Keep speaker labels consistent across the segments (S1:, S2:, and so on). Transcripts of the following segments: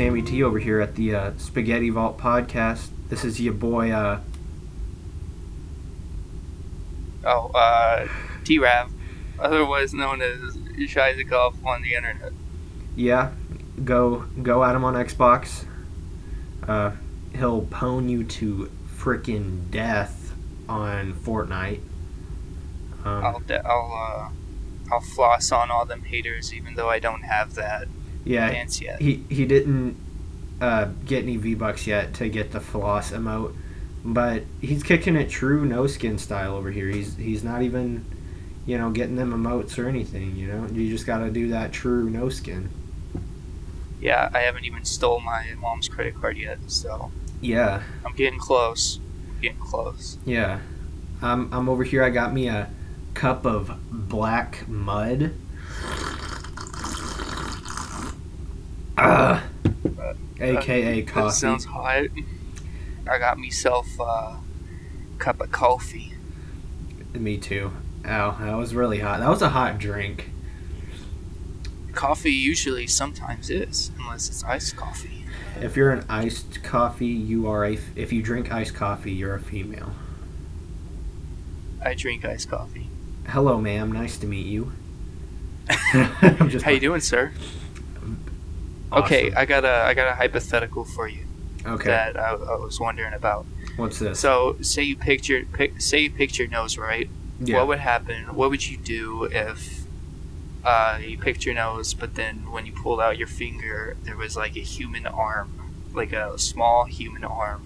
S1: Sammy T over here at the uh, Spaghetti Vault podcast. This is your boy. Uh,
S2: Oh, uh, T-Rav, otherwise known as Shizakov on the internet.
S1: yeah, go go at him on Xbox. Uh, he'll pwn you to freaking death on Fortnite. Um,
S2: I'll de- I'll uh, I'll floss on all them haters, even though I don't have that
S1: yeah, he he didn't uh, get any V bucks yet to get the floss emote, but he's kicking it true no skin style over here. He's he's not even, you know, getting them emotes or anything. You know, you just got to do that true no skin.
S2: Yeah, I haven't even stole my mom's credit card yet, so
S1: Yeah,
S2: I'm getting close. I'm getting close.
S1: yeah. I'm I'm over here. I got me a cup of black mud. Uh, AKA
S2: That
S1: coffee.
S2: sounds hot. I got myself a cup of coffee.
S1: Me too. Ow, that was really hot. That was a hot drink.
S2: Coffee usually sometimes is, unless it's iced coffee.
S1: If you're an iced coffee, you are a. f- If you drink iced coffee, you're a female.
S2: I drink iced coffee.
S1: Hello, ma'am. Nice to meet you.
S2: How you doing, sir? Okay, I got a I got a hypothetical for you
S1: Okay.
S2: that I, I was wondering about.
S1: What's this?
S2: So, say you picked your pick, say you picked your nose, right?
S1: yeah.
S2: What would happen? What would you do if uh, you picked your nose, but then when you pulled out your finger, there was like a human arm, like a small human arm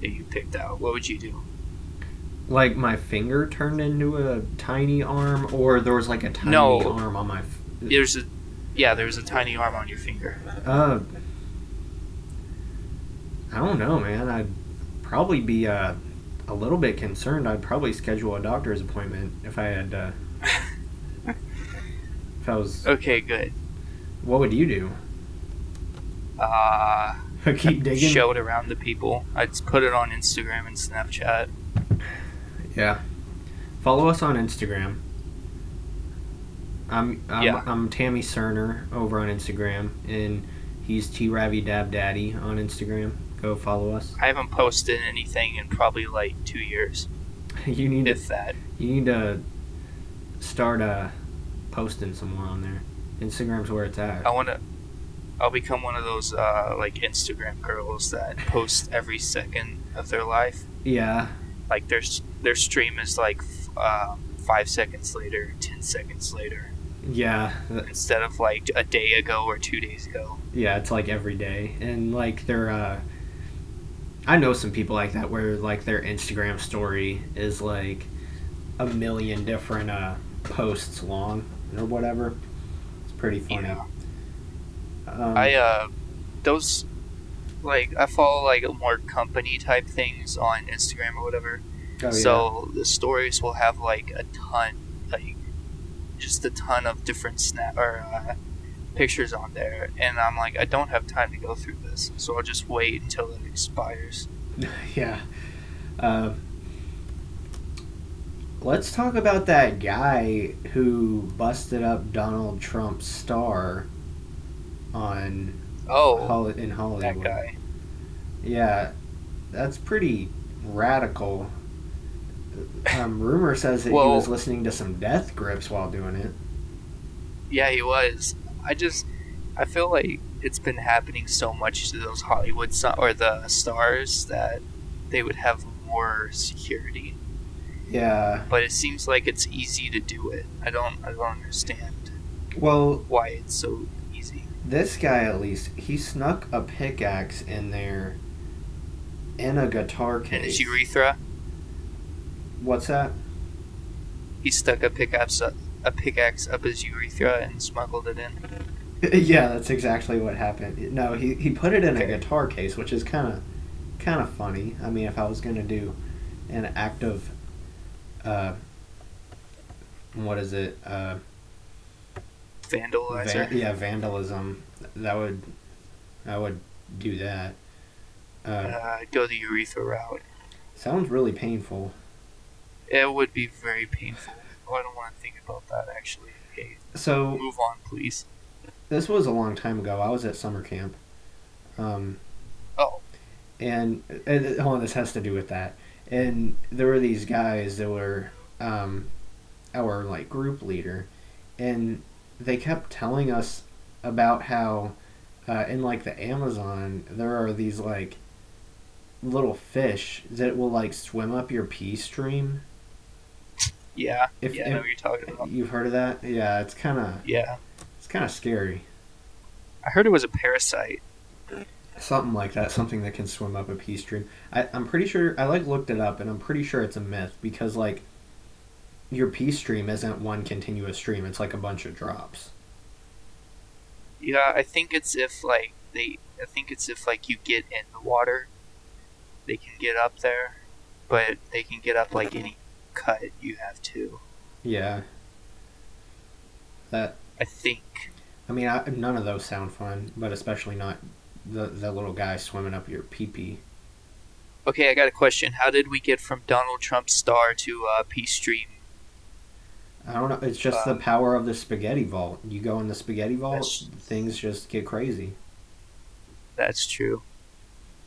S2: that you picked out? What would you do?
S1: like my finger turned into a tiny arm, or there was like a tiny
S2: No.
S1: arm on my. F-
S2: There's a yeah, there was a tiny arm on your finger.
S1: uh. I don't know, man. I'd probably be uh, a little bit concerned. I'd probably schedule a doctor's appointment if I had. Uh, if I was.
S2: Okay, good.
S1: What would you do?
S2: Uh,
S1: Keep digging.
S2: show it around the people. I'd put it on Instagram and Snapchat.
S1: Yeah. Follow us on Instagram. I'm I'm,
S2: Yeah.
S1: I'm Tammy Cerner over on Instagram, and he's T Ravi Dab Daddy on Instagram. Go follow us.
S2: I haven't posted anything in probably like two years,
S1: you need to
S2: if that.
S1: you need to start uh posting some more on there. Instagram's where it's at.
S2: I want to. I'll become one of those uh, like Instagram girls that post every second of their life.
S1: Yeah,
S2: Like their their stream is like um, five seconds later, ten seconds later,
S1: yeah,
S2: instead of like a day ago or two days ago.
S1: yeah. It's like every day, and like they're. uh I know some people like that where like their Instagram story is like a million different uh posts long or whatever. It's pretty funny.
S2: Yeah.
S1: Um,
S2: I uh, those like I follow like more company type things on Instagram or whatever.
S1: oh, yeah.
S2: So the stories will have like a ton, just a ton of different snap or uh, pictures on there, and I'm like, I don't have time to go through this, so I'll just wait until it expires.
S1: yeah. Uh, let's talk about that guy who busted up Donald Trump's star on
S2: Oh,
S1: Holly in Hollywood.
S2: that guy.
S1: Yeah, that's pretty radical. Um, rumor says that he was listening to some death grips while doing it.
S2: Yeah, he was. I just, I feel like it's been happening so much to those Hollywood st- or the stars that they would have more security.
S1: Yeah.
S2: But it seems like it's easy to do it. I don't, I don't understand
S1: Well,
S2: why it's so easy.
S1: this guy at least he snuck a pickaxe in there in a guitar
S2: And his urethra,
S1: What's that?
S2: he stuck a pickaxe, up, a pickaxe up his urethra and smuggled it in.
S1: yeah, that's exactly what happened. No, he, he put it in a guitar case, which is kind of kind of funny. I mean, if I was gonna do an act of uh, what is it? Uh,
S2: Vandalizer.
S1: van- yeah, vandalism. That would I would do that. Uh,
S2: Uh, go the urethra route.
S1: sounds really painful.
S2: It would be very painful. Oh, I don't want to think about that actually. Okay,
S1: So
S2: move on, please.
S1: this was a long time ago. I was at summer camp, Um,
S2: Oh,
S1: and, and hold on, this has to do with that. And there were these guys that were um, our like group leader, and they kept telling us about how uh, in like the Amazon there are these like little fish that will like swim up your pee stream.
S2: Yeah.
S1: If-
S2: yeah, I know what you're talking about.
S1: You've heard of that? Yeah, it's kind of
S2: Yeah.
S1: it's kind of scary.
S2: I heard it was a parasite.
S1: Something like that, something that can swim up a pee stream. I, I'm pretty sure I like looked it up, and I'm pretty sure it's a myth because like your pee stream isn't one continuous stream; it's like a bunch of drops.
S2: Yeah, I think it's if like they. I think it's if like you get in the water, they can get up there, but they can get up like any cut you have to.
S1: Yeah. That
S2: I think.
S1: I mean, I, none of those sound fun, but especially not the the little guy swimming up your pee pee.
S2: Okay, I got a question. How did we get from Donald Trump's star to uh, Peace Stream?
S1: I don't know. It's just the
S2: Um,
S1: power of the spaghetti vault. You go in the spaghetti vault, things just get crazy.
S2: That's true.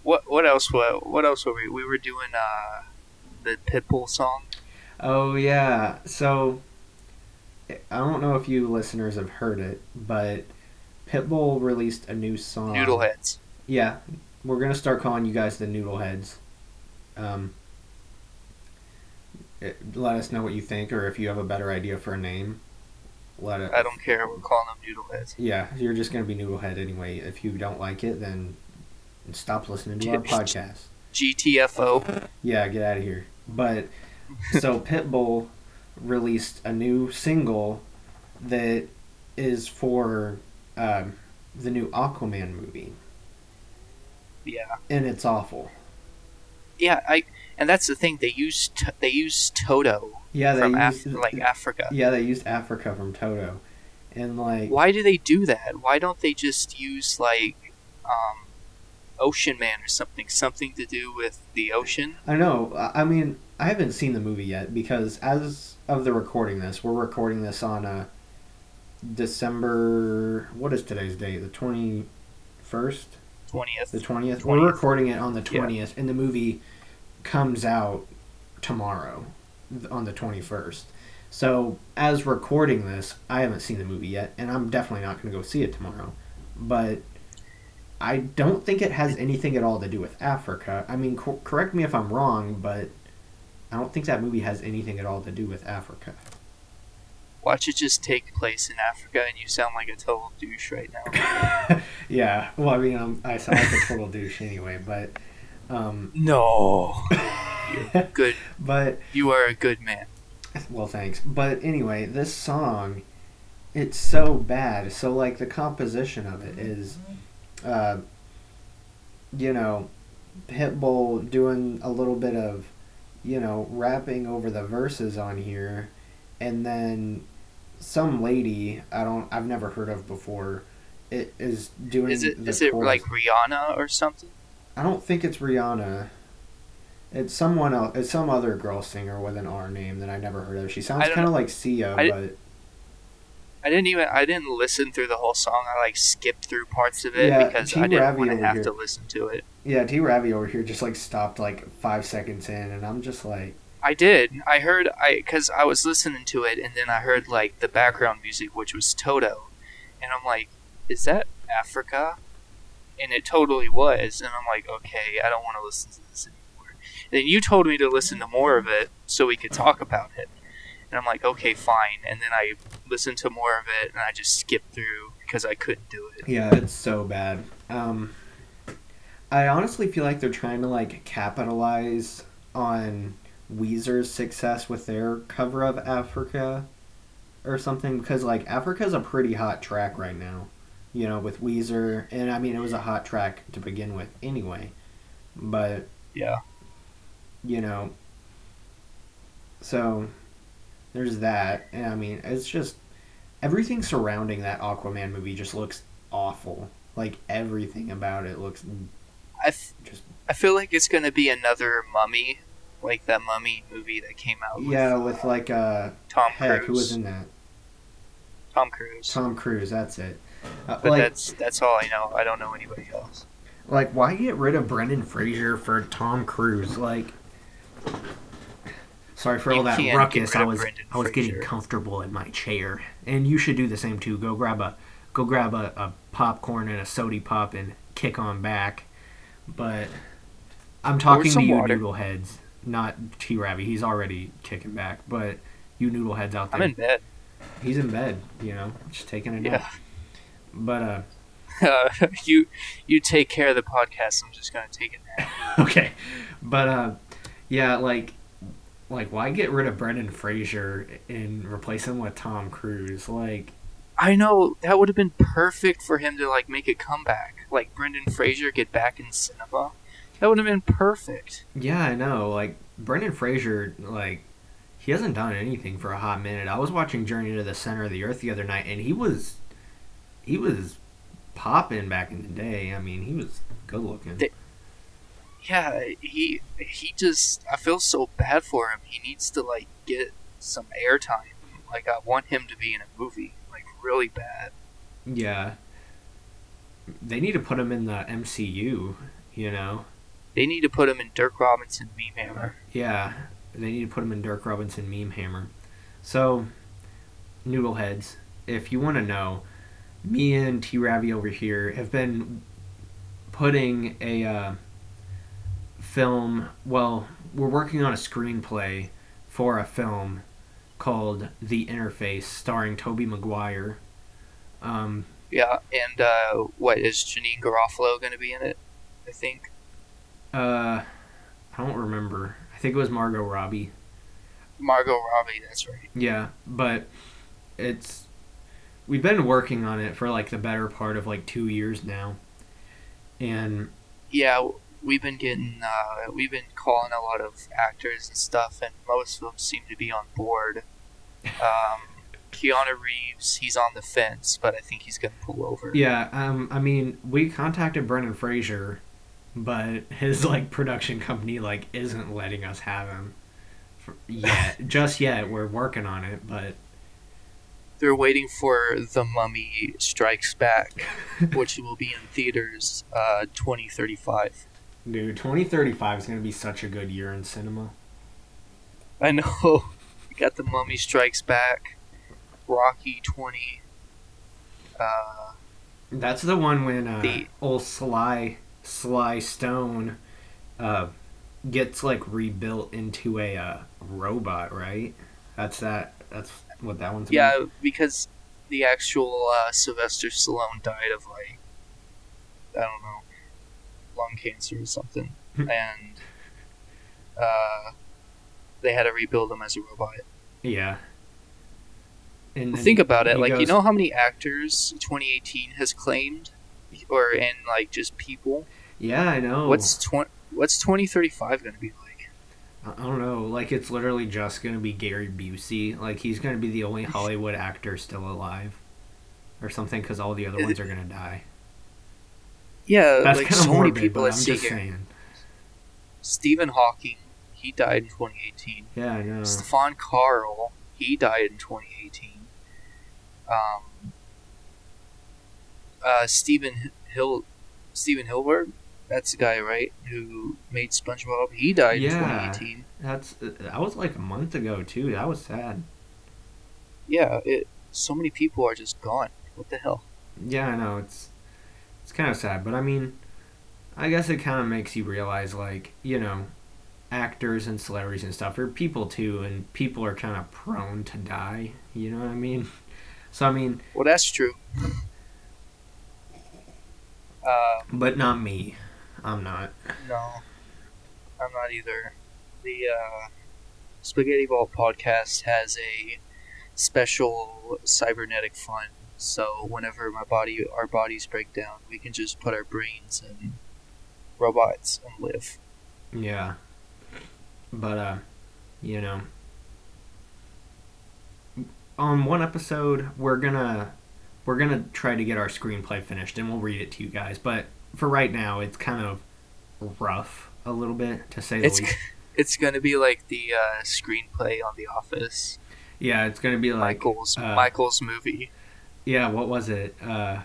S2: What what else? What what else were we? We were doing uh, the Pitbull song.
S1: Oh yeah. So I don't know if you listeners have heard it, but Pitbull released a new song.
S2: Noodleheads.
S1: Yeah, we're gonna start calling you guys the Noodleheads. Um, it- let us know what you think, or if you have a better idea for a name. Let it.
S2: I don't care. We're calling them Noodleheads.
S1: Yeah, you're just gonna be Noodlehead anyway. If you don't like it, then stop listening to our podcast.
S2: GTFO.
S1: Yeah, get out of here. But so Pitbull released a new single that is for um, the new Aquaman movie,
S2: Yeah.
S1: and it's awful.
S2: Yeah. I. And that's the thing. They use t- they use Toto
S1: Yeah, they
S2: from
S1: used
S2: Af- like Africa.
S1: yeah they used Africa from Toto, and like
S2: Why do they do that? Why don't they just use like um, Ocean Man or something? Something to do with the ocean?
S1: I know. I mean, I haven't seen the movie yet because as of the recording this, we're recording this on uh December. What is today's date? The twenty first.
S2: Twentieth.
S1: The twentieth.
S2: 20th.
S1: We're recording it on the
S2: Yeah.
S1: twentieth, and the movie comes out tomorrow, on the twenty first. So as recording this, I haven't seen the movie yet, and I'm definitely not going to go see it tomorrow. But I don't think it has anything at all to do with Africa. I mean, co- correct me if I'm wrong, but I don't think that movie has anything at all to do with Africa.
S2: Watch it just take place in Africa, and you sound like a total douche right now.
S1: yeah. Well, I mean, um, I sound like a total douche anyway, but. Um,
S2: No, good.
S1: but
S2: You are a good man.
S1: Well, thanks. But anyway, this song, it's so bad. So like the composition of it is, uh, you know, Pitbull doing a little bit of, you know, rapping over the verses on here, and then some lady I don't I've never heard of before, it is doing.
S2: Is it is it
S1: chorus.
S2: like Rihanna or something?
S1: I don't think it's Rihanna. It's someone else. It's some other girl singer with an R name that I never heard of. She sounds kind of like Sia,
S2: I-
S1: but
S2: I didn't even I didn't listen through the whole song. I like skipped through parts of it
S1: Yeah,
S2: because
S1: T.
S2: I didn't
S1: Ravi
S2: want to have
S1: here.
S2: to listen to it.
S1: yeah, T. Ravi over here just like stopped like five seconds in, and I'm just like,
S2: I did. I heard I because I was listening to it and then I heard like the background music, which was Toto, and I'm like, is that Africa? And it totally was, and I'm like, okay, I don't want to listen to this anymore. Then you told me to listen to more of it so we could talk about it, and I'm like, okay, fine. And then I listened to more of it and I just skipped through because I couldn't do it.
S1: yeah, it's so bad. Um, I honestly feel like they're trying to like capitalize on Weezer's success with their cover of Africa or something because like Africa's a pretty hot track right now, you know, with Weezer, and I mean it was a hot track to begin with anyway, but
S2: Yeah.
S1: you know, so there's that, and I mean it's just everything surrounding that Aquaman movie just looks awful. Like everything about it looks
S2: I, f-
S1: just
S2: I feel like it's gonna be another Mummy, like that Mummy movie that came out. With,
S1: yeah, with like uh
S2: Tom
S1: heck,
S2: Cruise.
S1: who was in that?
S2: Tom Cruise.
S1: Tom Cruise. That's it. Uh,
S2: but
S1: like
S2: that's that's all I know. I don't know anybody else.
S1: Like, why get rid of Brendan Fraser for Tom Cruise? Like, sorry for
S2: You
S1: all that ruckus. I was
S2: Brendan
S1: I was getting comfortable in my chair, and you should do the same too. Go grab a go grab a, a popcorn and a sody pop and kick on back. But I'm talking to you
S2: water.
S1: noodle heads, not T Ravi. He's already kicking back, but you noodle heads out there.
S2: I'm in bed.
S1: He's in bed, you know, just taking a nap.
S2: Yeah.
S1: But uh,
S2: Uh, you you take care of the podcast. I'm just gonna take a nap.
S1: okay, but uh, yeah, like, like why get rid of Brendan Fraser and replace him with Tom Cruise? Like,
S2: I know that would have been perfect for him to like make a comeback, like Brendan Fraser get back in cinema. That would have been perfect.
S1: yeah, I know. Like Brendan Fraser, like he hasn't done anything for a hot minute. I was watching Journey to the Center of the Earth the other night, and he was, he was popping back in the day. I mean, he was good looking.
S2: They- Yeah, he he just I feel so bad for him. He needs to like get some airtime. Like I want him to be in a movie, like really bad.
S1: yeah, they need to put him in the MCU. You know.
S2: They need to put him in Dirk Robinson Meme Hammer.
S1: Yeah, they need to put him in Dirk Robinson meme hammer. So, noodleheads, if you want to know, me and T Ravi over here have been putting a uh, film. Well, we're working on a screenplay for a film called The Interface, starring Tobey Maguire. Um,
S2: Yeah, and uh, what is Janeane Garofalo going to be in it? I think.
S1: uh, I don't remember. I think it was Margot Robbie.
S2: Margot Robbie. That's right.
S1: Yeah, but it's we've been working on it for like the better part of like two years now, and
S2: Yeah, we've been getting uh, we've been calling a lot of actors and stuff, and most of them seem to be on board. Um, Keanu Reeves, he's on the fence, but I think he's going to pull over.
S1: yeah, um, I mean we contacted Brendan Fraser, but his like production company like isn't letting us have him for, yet, just yet. We're working on it, but
S2: They're waiting for The Mummy Strikes Back, which will be in theaters uh, 2035.
S1: Dude, twenty thirty five is gonna be such a good year in cinema.
S2: I know. We got The Mummy Strikes Back, Rocky 20. Uh,
S1: That's the one when uh,
S2: The-
S1: old Sly Sly Stone uh, gets like rebuilt into a uh, robot, right? That's that. That's what that one's.
S2: yeah, because the actual uh, Sylvester Stallone died of, like, I don't know, lung cancer or something. and uh, they had to rebuild him as a robot.
S1: Yeah. And then
S2: Think about it. Like, you know how many actors 2018 has claimed? Or, in like, just people?
S1: Yeah, I know.
S2: What's tw- What's 2035 going to be like?
S1: I don't know. Like it's literally just gonna be Gary Busey. Like he's gonna be the only Hollywood actor still alive, or something, because all the other ones are gonna die.
S2: Yeah,
S1: That's
S2: like so many people
S1: but
S2: are
S1: I'm just
S2: seeing
S1: saying.
S2: Stephen Hawking, he died in 2018.
S1: Yeah, I know.
S2: Stefan Karl, he died in 2018. Um, uh, Stephen Hill, Stephen Hilbert, that's the guy, right? Who made SpongeBob? He died
S1: Yeah.
S2: in 2018.
S1: That's that was like a month ago too. That was sad.
S2: Yeah, it. So many people are just gone. What the hell?
S1: Yeah, I know. It's kind of sad, but I mean, I guess it kind of makes you realize, like, you know, actors and celebrities and stuff are people too, and people are kind of prone to die. You know what I mean? So I mean,
S2: Well, that's true. Uh,
S1: but not me. I'm not.
S2: no, I'm not either. The uh, Spaghetti Vault podcast has a special cybernetic fund. So whenever my body, our bodies break down, we can just put our brains in robots and live.
S1: Yeah. But uh, you know, on one episode we're gonna we're gonna try to get our screenplay finished and we'll read it to you guys. But for right now, it's kind of rough a little bit to say the
S2: It's
S1: least.
S2: it's gonna be like the uh, screenplay on The Office,
S1: Yeah, it's gonna be like
S2: Michael's
S1: uh,
S2: Michael's movie.
S1: Yeah. What was it? Uh,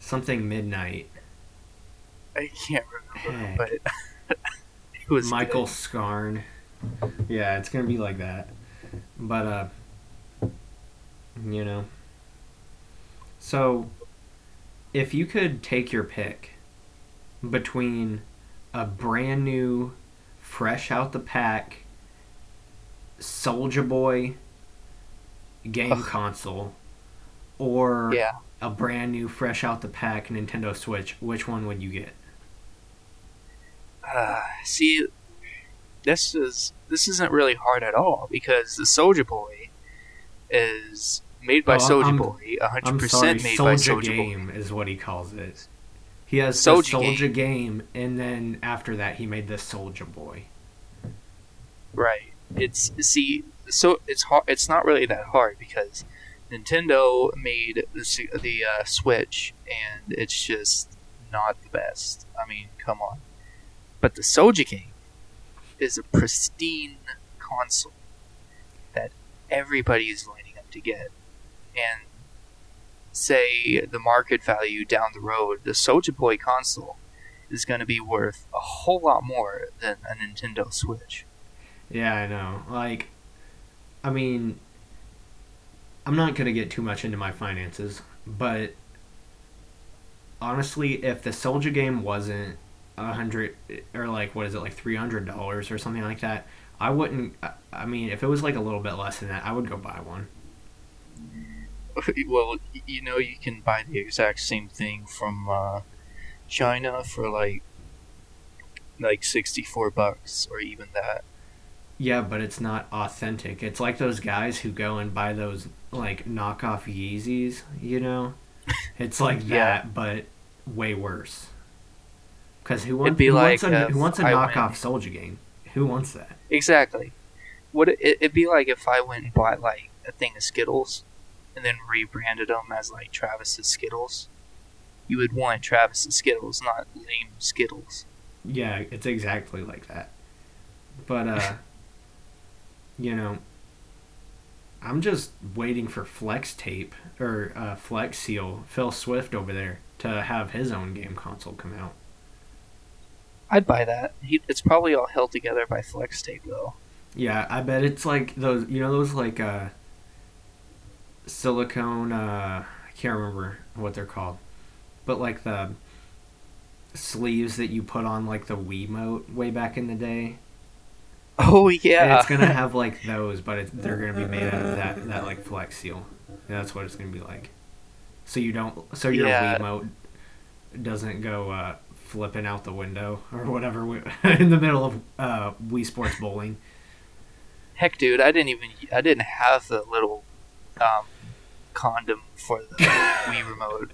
S1: something midnight.
S2: I can't remember,
S1: Heck.
S2: but it was
S1: Michael
S2: good.
S1: Scarn. Yeah, it's gonna be like that. But uh you know. So if you could take your pick between a brand new fresh out the pack Soulja Boy game
S2: Ugh.
S1: console or
S2: Yeah.
S1: a brand new fresh out the pack Nintendo Switch, which one would you get?
S2: Uh, see, this is this isn't really hard at all because the Soulja Boy is made by
S1: Oh, Soulja
S2: Boy,
S1: I'm
S2: hundred
S1: sorry,
S2: percent made by
S1: Soldier Game
S2: Boy.
S1: is what he calls it. He has
S2: Soulja
S1: the Soulja game. and then after that he made the Soulja Boy.
S2: Right. It's see, so it's hard. It's not really that hard because Nintendo made the the uh, Switch, and it's just not the best. I mean, come on. But the Soulja game is a pristine console that everybody is lining up to get, and say the market value down the road, the Soulja Boy console is going to be worth a whole lot more than a Nintendo Switch.
S1: Yeah, I know. Like, I mean, I'm not gonna get too much into my finances, but honestly, if the Soulja game wasn't a hundred or like what is it like three hundred dollars or something like that, I wouldn't. I- I mean, if it was like a little bit less than that, I would go buy one.
S2: well, you know, you can buy the exact same thing from uh, China for like like sixty four bucks or even that.
S1: Yeah, but it's not authentic. It's like those guys who go and buy those like knockoff Yeezys, you know? It's like
S2: Yeah.
S1: that, but way worse. Because who, wants
S2: be
S1: who,
S2: like,
S1: wants a,
S2: uh,
S1: who wants a knockoff Soulja game? Who wants that?
S2: Exactly. What it, it'd be like if I went and bought like a thing of Skittles, and then rebranded them as like Travis's Skittles. You would want Travis's Skittles, not lame Skittles.
S1: Yeah, it's exactly like that. But, uh, you know, I'm just waiting for Flex Tape or uh, Flex Seal, Phil Swift over there, to have his own game console come out.
S2: I'd buy that. He, it's probably all held together by flex tape though.
S1: Yeah, I bet it's like those, you know, those like uh, silicone. Uh, I can't remember what they're called, but like the sleeves that you put on like the Wiimote way back in the day.
S2: Oh
S1: And
S2: yeah.
S1: it's gonna have like those, but it, they're gonna be made out of that that like flex seal. And that's what it's gonna be like. So you don't, so your
S2: Yeah.
S1: Wiimote doesn't go uh, flipping out the window or whatever we- in the middle of uh, Wii Sports Bowling.
S2: Heck, dude, I didn't even I didn't have the little um, condom for the Wii remote.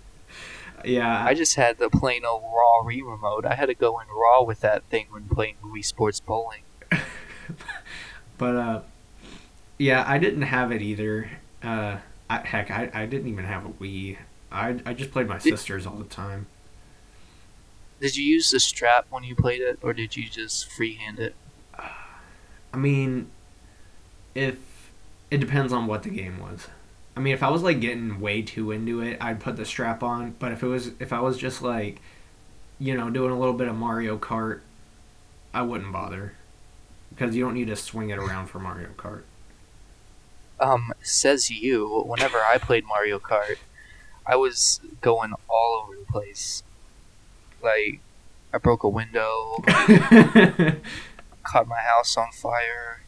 S1: Yeah,
S2: I just had the plain old raw Wii remote. I had to go in raw with that thing when playing Wii Sports Bowling.
S1: But uh, yeah, I didn't have it either. Uh, I, heck, I, I didn't even have a Wii. I, I just played my
S2: Did-
S1: sisters all the time.
S2: Did you use the strap when you played it, or did you just freehand it?
S1: I mean, if it depends on what the game was. I mean, if I was like getting way too into it, I'd put the strap on. But if it was, if I was just like, you know, doing a little bit of Mario Kart, I wouldn't bother because you don't need to swing it around for Mario Kart.
S2: Um, says you. Whenever I played Mario Kart, I was going all over the place. Like, I broke a window, caught my house on fire.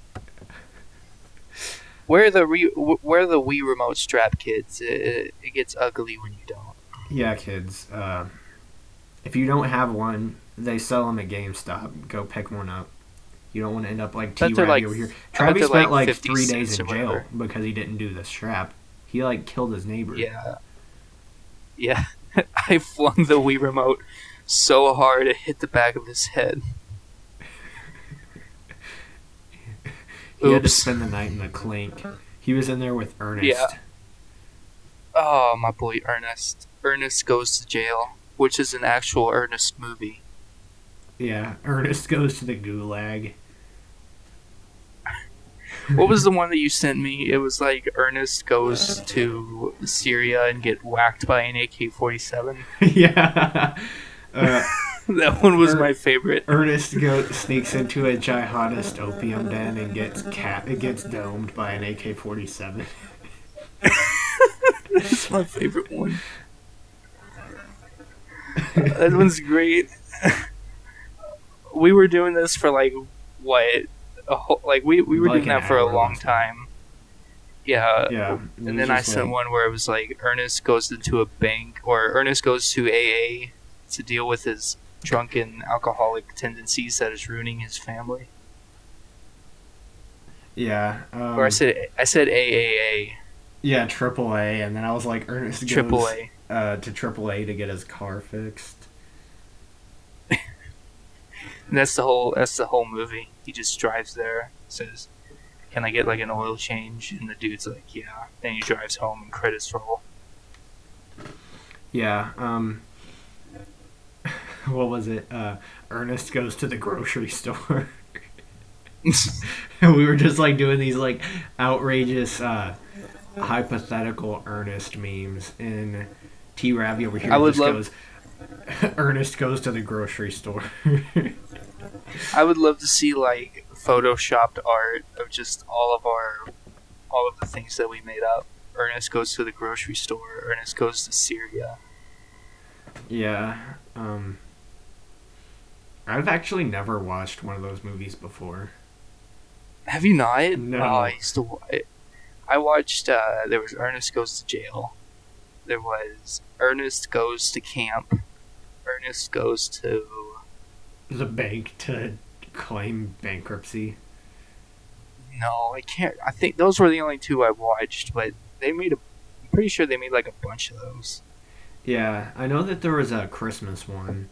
S2: Where the re- where the Wii remote strap kids, it, it gets ugly when you don't.
S1: Yeah, kids. Uh, if you don't have one, they sell them at GameStop. Go pick one up. You don't want to end up like T Rag
S2: like-
S1: over here. Travis spent
S2: like
S1: like three days in jail because he didn't do the strap. He like killed his neighbor.
S2: Yeah, yeah. I flung the Wii remote so hard it hit the back of his head.
S1: He had to spend the night in the clink. He was in there with Ernest.
S2: Yeah. Oh, my boy Ernest. Ernest goes to jail, which is an actual Ernest movie.
S1: Yeah, Ernest goes to the gulag.
S2: What was the one that you sent me? It was like Ernest goes to Syria and get whacked by an AK forty seven.
S1: yeah. Uh,
S2: that one was
S1: Er-
S2: my favorite.
S1: Ernest go sneaks into a jihadist opium den and gets cat it gets domed by an AK forty seven.
S2: That's my favorite one. that one's great. we were doing this for like what? A whole, like we we were
S1: Like
S2: doing that for a long
S1: time.
S2: Yeah.
S1: Yeah.
S2: And then I sent
S1: like-
S2: one where it was like Ernest goes into a bank, or Ernest goes to AA to deal with his drunken alcoholic tendencies that is ruining his family.
S1: Yeah. Um,
S2: or I said I said AAA,
S1: yeah, triple A, and then I was like Ernest goes uh, to triple A to get his car fixed.
S2: And that's the whole. That's the whole movie. He just drives there, says, "Can I get like an oil change?" And the dude's like, "Yeah." Then he drives home and credits roll.
S1: Yeah. Um. What was it? Uh, Ernest goes to the grocery store. and we were just like doing these like outrageous uh, hypothetical Ernest memes, and T Ravi over here
S2: I would
S1: just
S2: love-
S1: goes. Ernest goes to the grocery store.
S2: I would love to see like photoshopped art of just all of our, all of the things that we made up. Ernest goes to the grocery store. Ernest goes to Syria.
S1: yeah. Um. I've actually never watched one of those movies before.
S2: Have you not?
S1: No.
S2: Oh, I used to. I watched. Uh, there was Ernest goes to jail. There was Ernest goes to camp. Ernest goes to.
S1: The bank to claim bankruptcy.
S2: No, I can't. I think those were the only two I watched, but they made a. I'm pretty sure they made like a bunch of those.
S1: Yeah, I know that there was a Christmas one.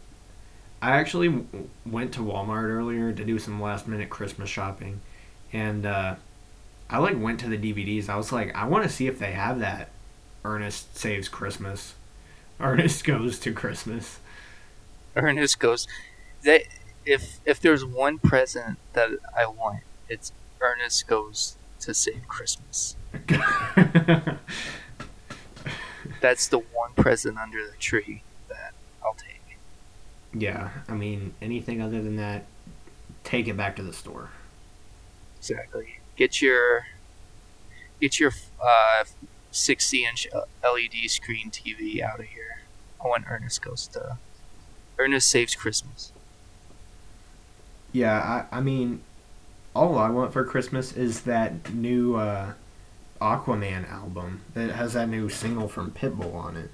S1: I actually w- went to Walmart earlier to do some last minute Christmas shopping, and uh, I like went to the DVDs. I was like, I want to see if they have that. Ernest saves Christmas. Ernest goes to Christmas.
S2: Ernest goes. That if if there's one present that I want, it's Ernest goes to save Christmas. That's the one present under the tree that I'll take.
S1: yeah, I mean anything other than that, take it back to the store.
S2: Exactly. Get your get your uh, 60 inch LED screen TV out of here. I want Ernest goes to Ernest saves Christmas.
S1: Yeah, I, I mean, all I want for Christmas is that new uh, Aquaman album that has that new single from Pitbull on it.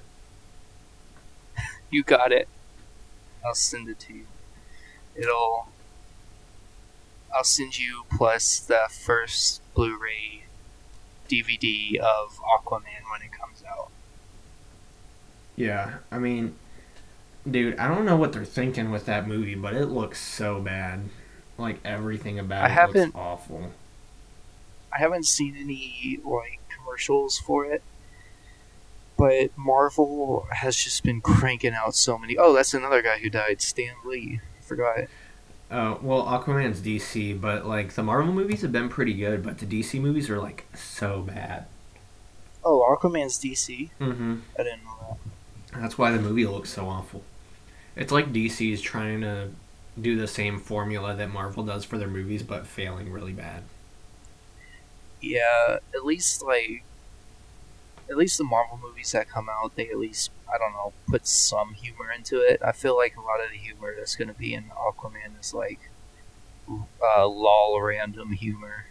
S2: You got it. I'll send it to you. It'll. I'll send you plus the first Blu-ray DVD of Aquaman when it comes out.
S1: Yeah, I mean, dude, I don't know what they're thinking with that movie, but it looks so bad. Like everything about
S2: I
S1: it
S2: haven't-
S1: looks awful.
S2: I haven't seen any like commercials for it, but Marvel has just been cranking out so many. Oh, that's another guy who died, Stan Lee. I forgot.
S1: Uh, well, Aquaman's DC, but like the Marvel movies have been pretty good, but the DC movies are like so bad.
S2: Oh, Aquaman's DC.
S1: Mm-hmm.
S2: I didn't know that.
S1: That's why the movie looks so awful. It's like DC is trying to do the same formula that Marvel does for their movies, but failing really bad.
S2: Yeah, at least like, at least the Marvel movies that come out, they at least I don't know put some humor into it. I feel like a lot of the humor that's going to be in Aquaman is like, uh, lol random humor.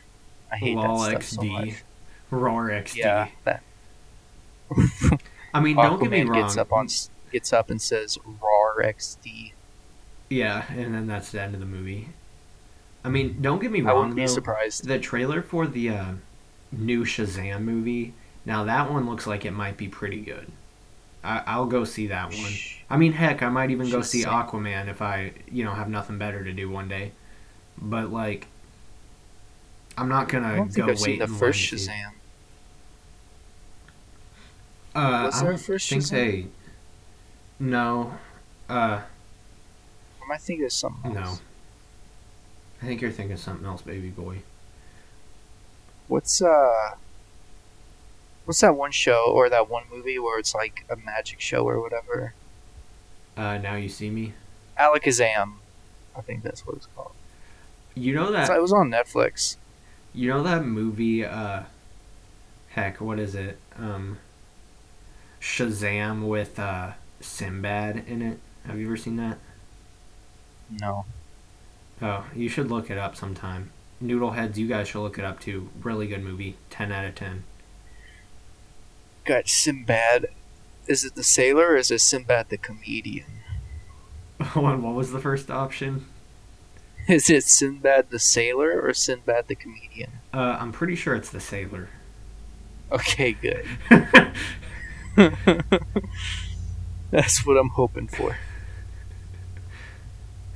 S2: I hate
S1: Lol
S2: that stuff so much.
S1: Roar XD.
S2: Yeah, that
S1: I mean, don't get me
S2: Aquaman
S1: wrong.
S2: gets up on gets up and says "rar XD."
S1: Yeah, and then that's the end of the movie. I mean, don't get me wrong.
S2: I wouldn't be
S1: though.
S2: surprised.
S1: The trailer for the uh, new Shazam movie. Now that one looks like it might be pretty good. I, I'll go see that one. I mean, heck, I might even go see Aquaman if I, you know, have nothing better to do one day. But like, I'm not gonna
S2: I don't
S1: go
S2: think I've
S1: wait
S2: seen the first
S1: learn to see-
S2: Shazam.
S1: Uh,
S2: Was
S1: I
S2: there a first
S1: think
S2: Shazam?
S1: they. No, uh,
S2: am I thinking of something
S1: no.
S2: else?
S1: I think you're thinking of something else, baby boy.
S2: What's uh What's that one show or that one movie where it's like a magic show or whatever?
S1: Uh, now you see me.
S2: Alakazam. I think that's what it's called.
S1: You know that
S2: it was on Netflix.
S1: you know that movie uh heck, what is it? Um Shazam with uh Sinbad in it. Have you ever seen that?
S2: No.
S1: Oh, you should look it up sometime. Noodleheads, you guys should look it up too. Really good movie. 10 out of 10.
S2: Got Sinbad. Is it the sailor or is it Sinbad the comedian?
S1: what was the first option?
S2: Is it Sinbad the sailor or Sinbad the comedian?
S1: Uh, I'm pretty sure it's the sailor.
S2: Okay, good. That's what I'm hoping for.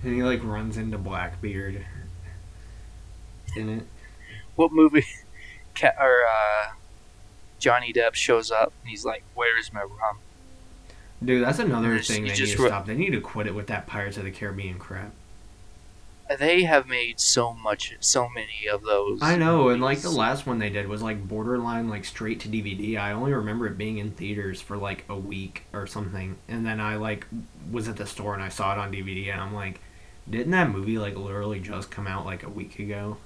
S1: And he like runs into Blackbeard in it.
S2: What movie? Cat or uh, Johnny Depp shows up and he's like, "Where's my rum?"
S1: Dude, that's another
S2: Just-
S1: thing they need to
S2: re-
S1: stop. They need to quit it with that Pirates of the Caribbean crap.
S2: They have made so much, so many of those.
S1: I know, and like the last one they did was like borderline like straight to DVD. I only remember it being in theaters for like a week or something, and then I like was at the store and I saw it on DVD, and I'm like, didn't that movie like literally just come out like a week ago?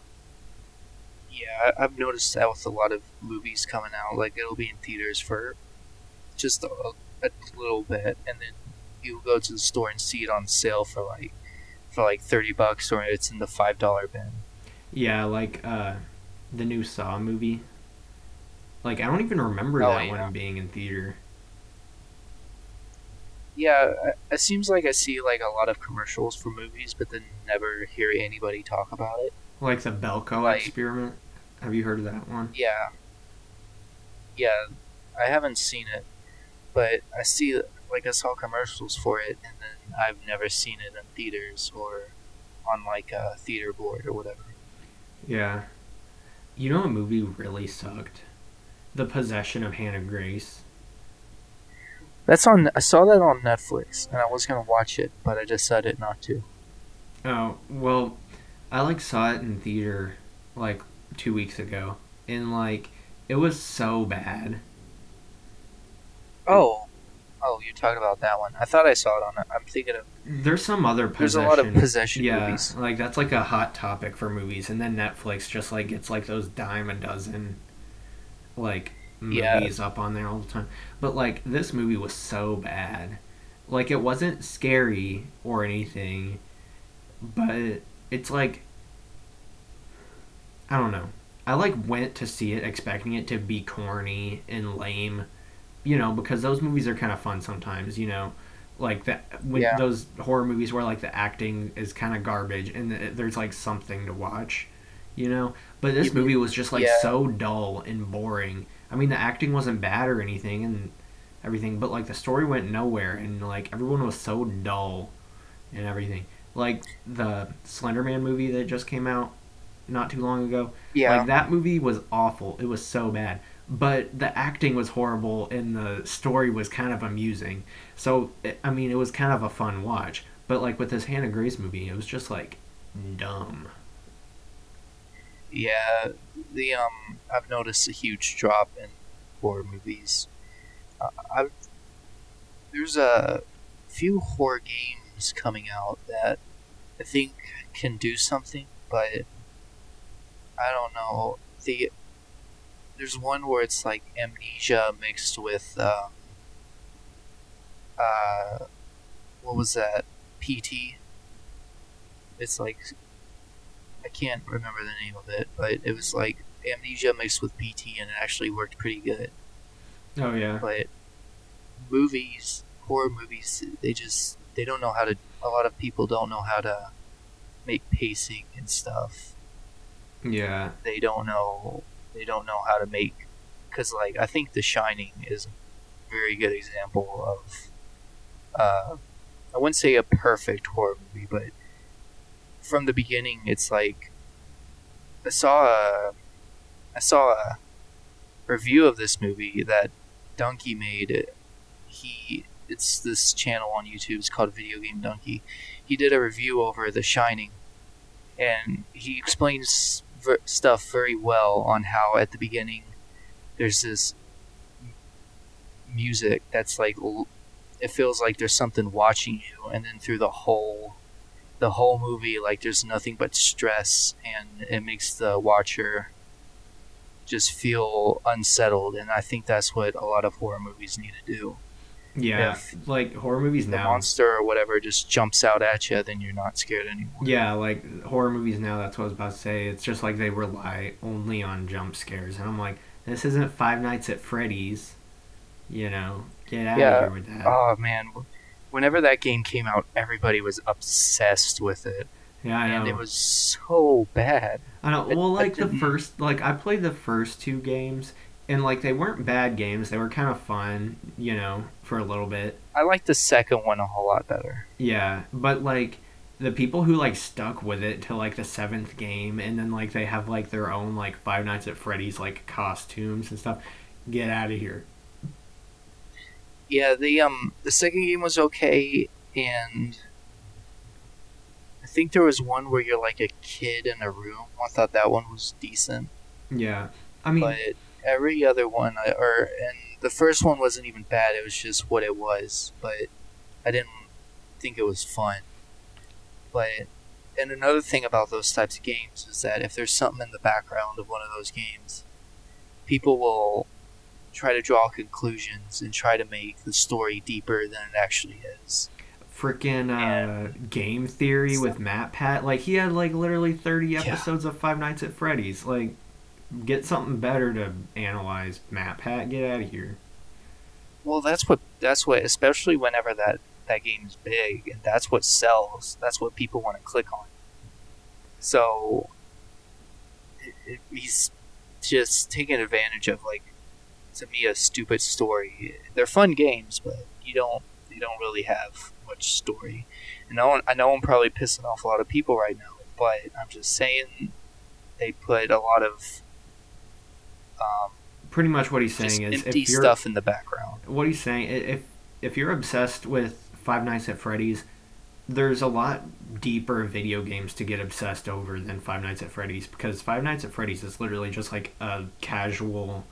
S2: Yeah, I've noticed that with a lot of movies coming out. Like it'll be in theaters for just a, a little bit, and then you go to the store and see it on sale for like for like thirty bucks, or it's in the five dollar bin.
S1: Yeah, like uh the new Saw movie. Like I don't even remember
S2: Oh,
S1: that
S2: yeah.
S1: one being in theater.
S2: Yeah, it seems like I see like a lot of commercials for movies, but then never hear anybody talk about it.
S1: Like the Belko
S2: Like-
S1: experiment. Have you heard of that one?
S2: Yeah, yeah, I haven't seen it, but I see like I saw commercials for it, and then I've never seen it in theaters or on like a theater board or whatever.
S1: Yeah. You know a movie really sucked? The Possession of Hannah Grace.
S2: That's on. I saw that on Netflix, and I was gonna watch it, but I decided not to.
S1: Oh, well, I like saw it in theater like 2 weeks ago and like it was so bad.
S2: Oh, oh, you're talking about that one. I thought I saw it on. I'm thinking of.
S1: There's some other Possession.
S2: There's a lot of possession
S1: yeah,
S2: movies.
S1: like that's like a hot topic for movies, and then Netflix just like gets like those dime a dozen, like
S2: Yeah.
S1: movies up on there all the time. But like this movie was so bad, like it wasn't scary or anything, but it's like I don't know. I like went to see it expecting it to be corny and lame, you know, because those movies are kind of fun sometimes, you know like that when
S2: Yeah.
S1: those horror movies where like the acting is kind of garbage and the, there's like something to watch you know but this
S2: mm-hmm.
S1: movie was just like
S2: yeah.
S1: so dull and boring i mean the acting wasn't bad or anything and everything but like the story went nowhere and like everyone was so dull and everything like the slenderman movie that just came out not too long ago
S2: Yeah,
S1: like that movie was awful. It was so bad. But the acting was horrible and the story was kind of amusing. So eh, I mean, it was kind of a fun watch. But like with this Hannah Grace movie, it was just like dumb.
S2: Yeah. The um, I've noticed a huge drop in horror movies. Uh, I've there's a few horror games coming out that I think can do something, but I don't know. The there's one where it's like amnesia mixed with um, uh, what was that? PT. It's like I can't remember the name of it, but it was like amnesia mixed with PT, and it actually worked pretty good.
S1: Oh yeah.
S2: But movies, horror movies, they just they don't know how to. A lot of people don't know how to make pacing and stuff.
S1: Yeah.
S2: They don't know. They don't know how to make. Because like I think The Shining is a very good example of. Uh, I wouldn't say a perfect horror movie, but from the beginning, it's like I saw a I saw a review of this movie that Dunkey made. He it's this channel on YouTube. It's called Video Game Dunkey. He did a review over The Shining, and he explains ver- stuff very well on how at the beginning there's this music that's like it feels like there's something watching you, and then through the whole the whole movie, like there's nothing but stress, and it makes the watcher just feel unsettled. And I think that's what a lot of horror movies need to do.
S1: Yeah,
S2: If
S1: like horror movies now.
S2: The
S1: now.
S2: monster or whatever just jumps out at you, then you're not scared anymore.
S1: Yeah, like horror movies now. That's what I was about to say. It's just like they rely only on jump scares, and I'm like, this isn't Five Nights at Freddy's. You know, get out
S2: Yeah.
S1: of here with that.
S2: Oh man, whenever that game came out, everybody was obsessed with it,
S1: yeah, I know.
S2: and it was so bad.
S1: I know. Well,
S2: I
S1: like the first, like I played the first two games, and like they weren't bad games. They were kind of fun, you know, for a little bit.
S2: I liked the second one a whole lot better.
S1: Yeah, but like the people who like stuck with it till like the seventh game, and then like they have like their own like Five Nights at Freddy's like costumes and stuff. Get out of here.
S2: Yeah, the um the second game was okay, and I think there was one where you're like a kid in a room. I thought that one was decent,
S1: Yeah, I mean,
S2: but every other one, I, or and the first one wasn't even bad. It was just what it was, but I didn't think it was fun. But and another thing about those types of games is that if there's something in the background of one of those games, people will try to draw conclusions and try to make the story deeper than it actually is.
S1: freaking uh, game theory with MatPat. Like he had like literally thirty
S2: Yeah.
S1: episodes of Five Nights at Freddy's. Like, get something better to analyze, MatPat. Get out of here.
S2: Well, that's what that's what especially whenever that that game is big and that's what sells. That's what people want to click on. So it, it, he's just taking advantage of like to me a stupid story. They're fun games, but you don't you don't really have much story. And I know, I know I'm probably pissing off a lot of people right now, but I'm just saying they put a lot of um,
S1: Pretty much what he's saying is
S2: empty
S1: if you're
S2: stuff in the background.
S1: what he's saying if if you're obsessed with Five Nights at Freddy's, there's a lot deeper video games to get obsessed over than Five Nights at Freddy's because Five Nights at Freddy's is literally just like a casual,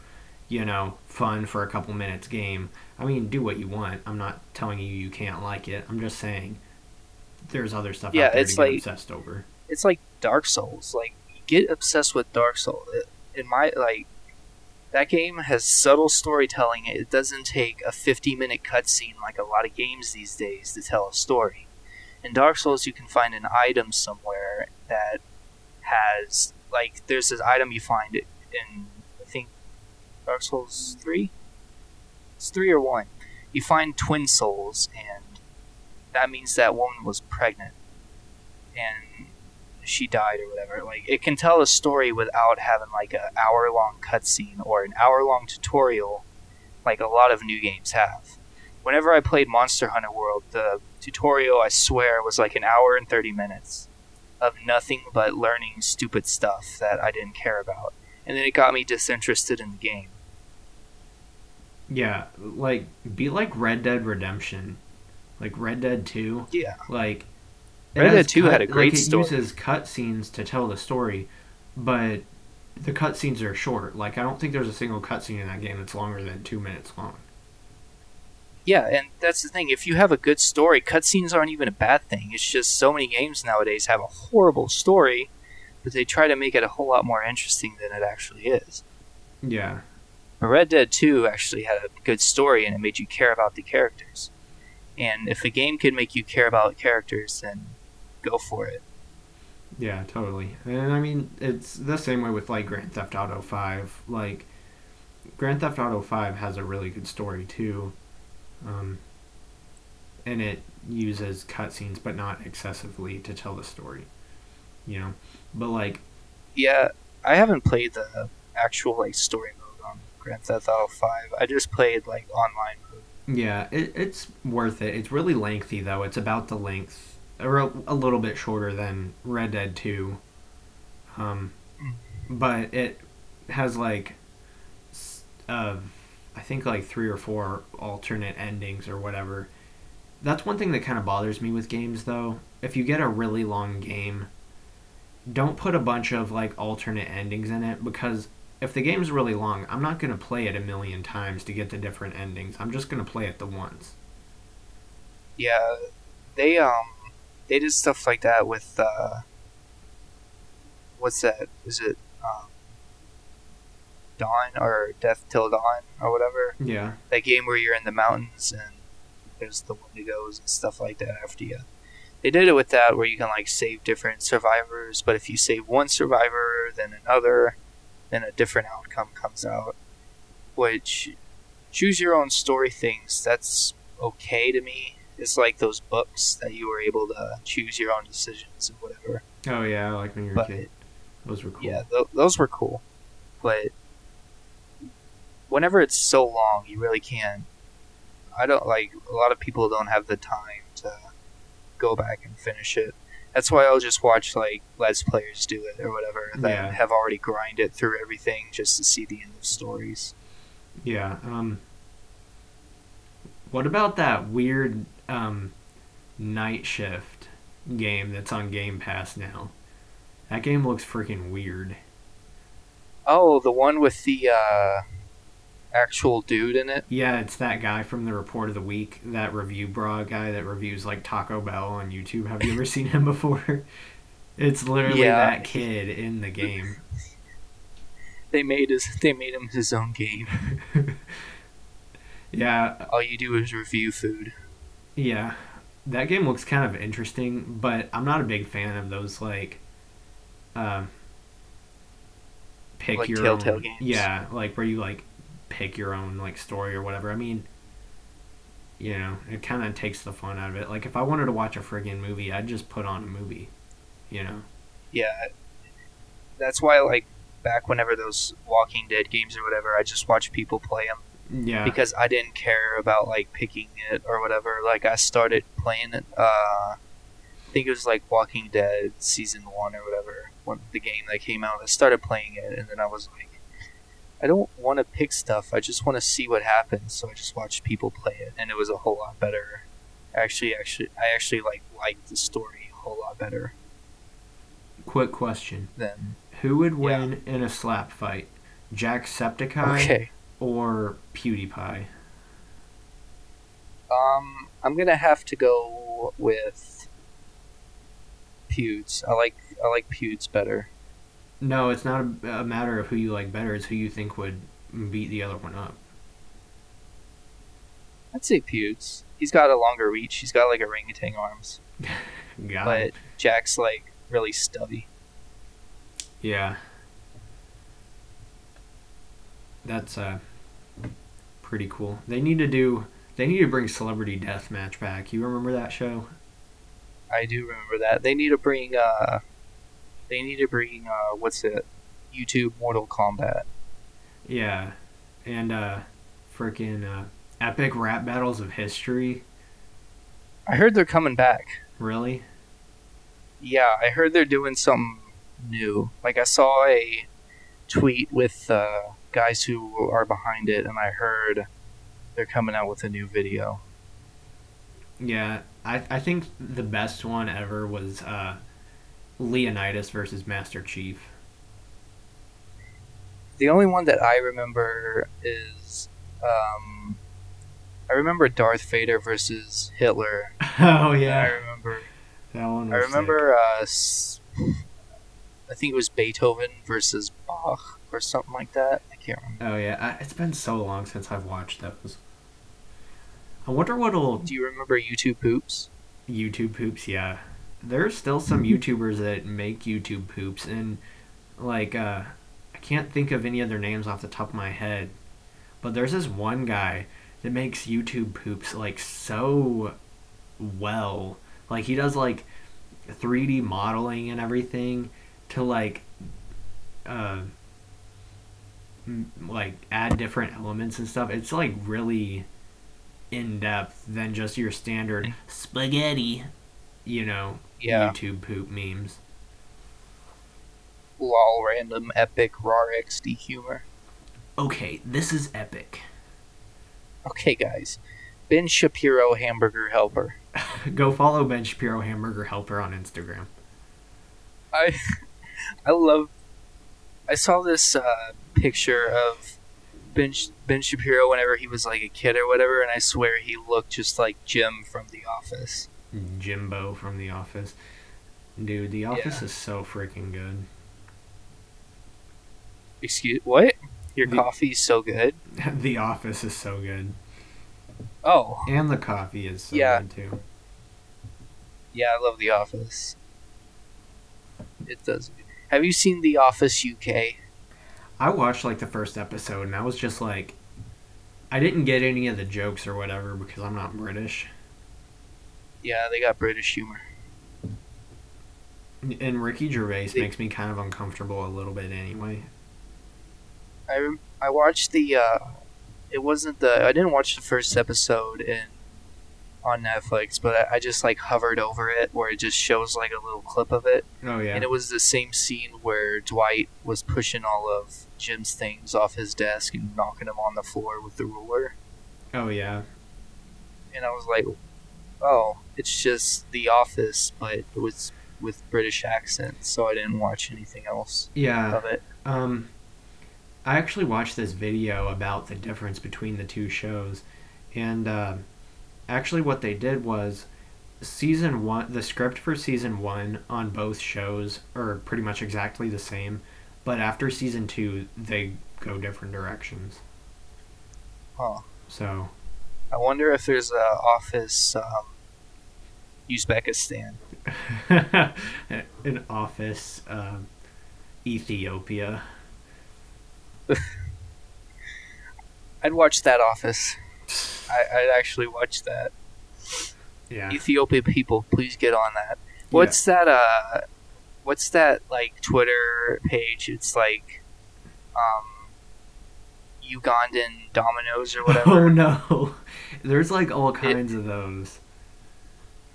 S1: you know, fun for a couple minutes game. I mean, do what you want. I'm not telling you you can't like it. I'm just saying there's other stuff
S2: Yeah,
S1: out there
S2: it's
S1: to get
S2: like-
S1: obsessed over.
S2: it's like Dark Souls. Like get obsessed with Dark Souls. Uh, in my like that game has subtle storytelling. It doesn't take a 50 minute cutscene like a lot of games these days to tell a story. In Dark Souls, you can find an item somewhere that has like there's this item you find in Dark Souls three. It's three or one. You find twin souls, and that means that woman was pregnant, and she died or whatever. Like it can tell a story without having like an hour long cutscene or an hour long tutorial, like a lot of new games have. Whenever I played Monster Hunter World, the tutorial I swear was like an hour and thirty minutes of nothing but learning stupid stuff that I didn't care about, and then it got me disinterested in the game.
S1: Yeah, like be like Red Dead Redemption, like Red Dead Two.
S2: Yeah,
S1: Like
S2: Red Dead 2 had a great
S1: like, it
S2: story.
S1: uses cutscenes to tell the story, but the cutscenes are short. Like I don't think there's a single cutscene in that game that's longer than two minutes long.
S2: Yeah, and that's the thing. If you have a good story, cutscenes aren't even a bad thing. It's just so many games nowadays have a horrible story, but they try to make it a whole lot more interesting than it actually is.
S1: Yeah,
S2: But Red Dead 2 actually had a good story and it made you care about the characters. And if a game can make you care about characters, then go for it.
S1: yeah, totally. And I mean, it's the same way with like Grand Theft Auto Five. Like Grand Theft Auto Five has a really good story too, um, and it uses cutscenes, but not excessively to tell the story. You know, but like
S2: Yeah, I haven't played the actual like story Grand Theft Auto 5. I just played like online mode.
S1: Yeah, it, it's worth it. It's really lengthy though. It's about the length, or a, a little bit shorter than Red Dead Two. Um, but it has like, uh, I think like three or four alternate endings or whatever. That's one thing that kind of bothers me with games though. If you get a really long game, don't put a bunch of like alternate endings in it because if the game's really long, I'm not going to play it a million times to get the different endings. I'm just going to play it the once.
S2: Yeah, they um they did stuff like that with uh what's that? Is it um Dawn or Death Till Dawn or whatever?
S1: Yeah.
S2: That game where you're in the mountains and there's the Wendigos and stuff like that after you. They did it with that where you can like save different survivors, but if you save one survivor, then another, then a different outcome comes out. Which choose your own story things, that's okay to me. It's like those books that you were able to choose your own decisions and whatever.
S1: Oh yeah, like when you were
S2: But
S1: a kid. Those were cool.
S2: yeah, th- those were cool. But whenever it's so long, you really can't. I don't like a lot of people don't have the time to go back and finish it. That's why I'll just watch like let's players do it or whatever that
S1: Yeah.
S2: have already grinded through everything just to see the end of stories.
S1: Yeah. Um. What about that weird um, night shift game that's on Game Pass now? That game looks freaking weird.
S2: Oh, the one with the uh, actual dude in it.
S1: Yeah, it's that guy from the Report of the Week, that review bra guy that reviews like Taco Bell on YouTube. Have you ever seen him before? It's literally
S2: Yeah.
S1: that kid in the game.
S2: They made his they made him his own game.
S1: yeah,
S2: All you do is review food.
S1: Yeah, that game looks kind of interesting, but I'm not a big fan of those like, um, pick
S2: Like
S1: your
S2: Telltale
S1: own.
S2: games?
S1: Yeah, like where you like pick your own like story or whatever. I mean, you know, it kind of takes the fun out of it. Like if I wanted to watch a friggin' movie, I'd just put on a movie. You know.
S2: Yeah, that's why like back whenever those Walking Dead games or whatever, I just watched people play them
S1: Yeah.
S2: because I didn't care about like picking it or whatever. Like I started playing it. Uh, I think it was like Walking Dead season one or whatever when the game that came out. I started playing it and then I was like, I don't want to pick stuff. I just want to see what happens. So I just watched people play it, and it was a whole lot better. Actually, actually, I actually like liked the story a whole lot better
S1: Quick question:
S2: Then
S1: Who would win in a slap fight, Jacksepticeye
S2: okay.
S1: or PewDiePie?
S2: Um, I'm gonna have to go with Pewds. I like I like Pewds better.
S1: No, it's not a, a matter of who you like better. It's who you think would beat the other one up.
S2: I'd say Pewds. He's got a longer reach. He's got like orangutan arms,
S1: Got
S2: but
S1: it.
S2: Jack's like really stubby.
S1: Yeah. That's uh pretty cool. They need to do. They need to bring Celebrity Deathmatch back. You remember that show?
S2: I do remember that. They need to bring uh, they need to bring uh, what's it? YouTube Mortal Kombat.
S1: Yeah, and uh, freaking uh, epic rap battles of history.
S2: I heard they're coming back.
S1: Really?
S2: Yeah, I heard they're doing something new. Like I saw a tweet with uh, guys who are behind it, and I heard they're coming out with a new video.
S1: Yeah, I I think the best one ever was uh, Leonidas versus Master Chief.
S2: The only one that I remember is, um, I remember Darth Vader versus Hitler.
S1: oh yeah, I
S2: remember.
S1: that one. Was
S2: I remember. Uh, I think it was Beethoven versus Bach or something like that. I can't remember.
S1: Oh yeah, I, it's been so long since I've watched those. I wonder what'll
S2: Do you remember YouTube Poops?
S1: YouTube poops. Yeah, there's still some YouTubers that make YouTube poops, and like uh, I can't think of any other names off the top of my head, but there's this one guy that makes YouTube poops like so well. Like he does like 3D modeling and everything to like uh m- like add different elements and stuff. It's like really in depth than just your standard spaghetti, you know,
S2: Yeah.
S1: YouTube poop memes.
S2: Lol, random epic raw XD humor.
S1: Okay, this is epic.
S2: Okay, guys. Ben Shapiro Hamburger Helper.
S1: Go follow Ben Shapiro Hamburger Helper on Instagram.
S2: I I love. I saw this uh, picture of Ben Ben Shapiro whenever he was like a kid or whatever, and I swear he looked just like Jim from The Office.
S1: Jimbo from The Office. Dude, The Office
S2: Yeah.
S1: is so freaking good.
S2: Excuse what? Your
S1: The-
S2: coffee's so good.
S1: the Office is so good.
S2: Oh,
S1: And the coffee is so
S2: Yeah.
S1: good too.
S2: yeah, I love The Office. It does. Have you seen The Office UK?
S1: I watched like the first episode and I was just like I didn't get any of the jokes or whatever because I'm not British.
S2: Yeah, they got British humor.
S1: And Ricky Gervais
S2: They-
S1: makes me kind of uncomfortable a little bit anyway.
S2: I I watched the. uh It wasn't the. I didn't watch the first episode in on Netflix, but I, I just like hovered over it where it just shows like a little clip of it,
S1: Oh yeah.
S2: and it was the same scene where Dwight was pushing all of Jim's things off his desk and knocking them on the floor with the ruler,
S1: oh yeah.
S2: and I was like, oh, it's just The Office, but it was with British accents, so I didn't watch anything else
S1: Yeah.
S2: of it.
S1: Um, I actually watched this video about the difference between the two shows, and uh, actually, what they did was season one. The script for season one on both shows are pretty much exactly the same, but after season two, they go different directions.
S2: Huh.
S1: So
S2: I wonder if there's a office um, Uzbekistan.
S1: an office, uh, Ethiopia.
S2: I'd watch that office. I, I'd actually watch that.
S1: Yeah.
S2: Ethiopia people, please get on that. What's that? Uh, what's that like Twitter page? It's like, um, Ugandan Dominoes or whatever.
S1: Oh no. There's like all kinds of those.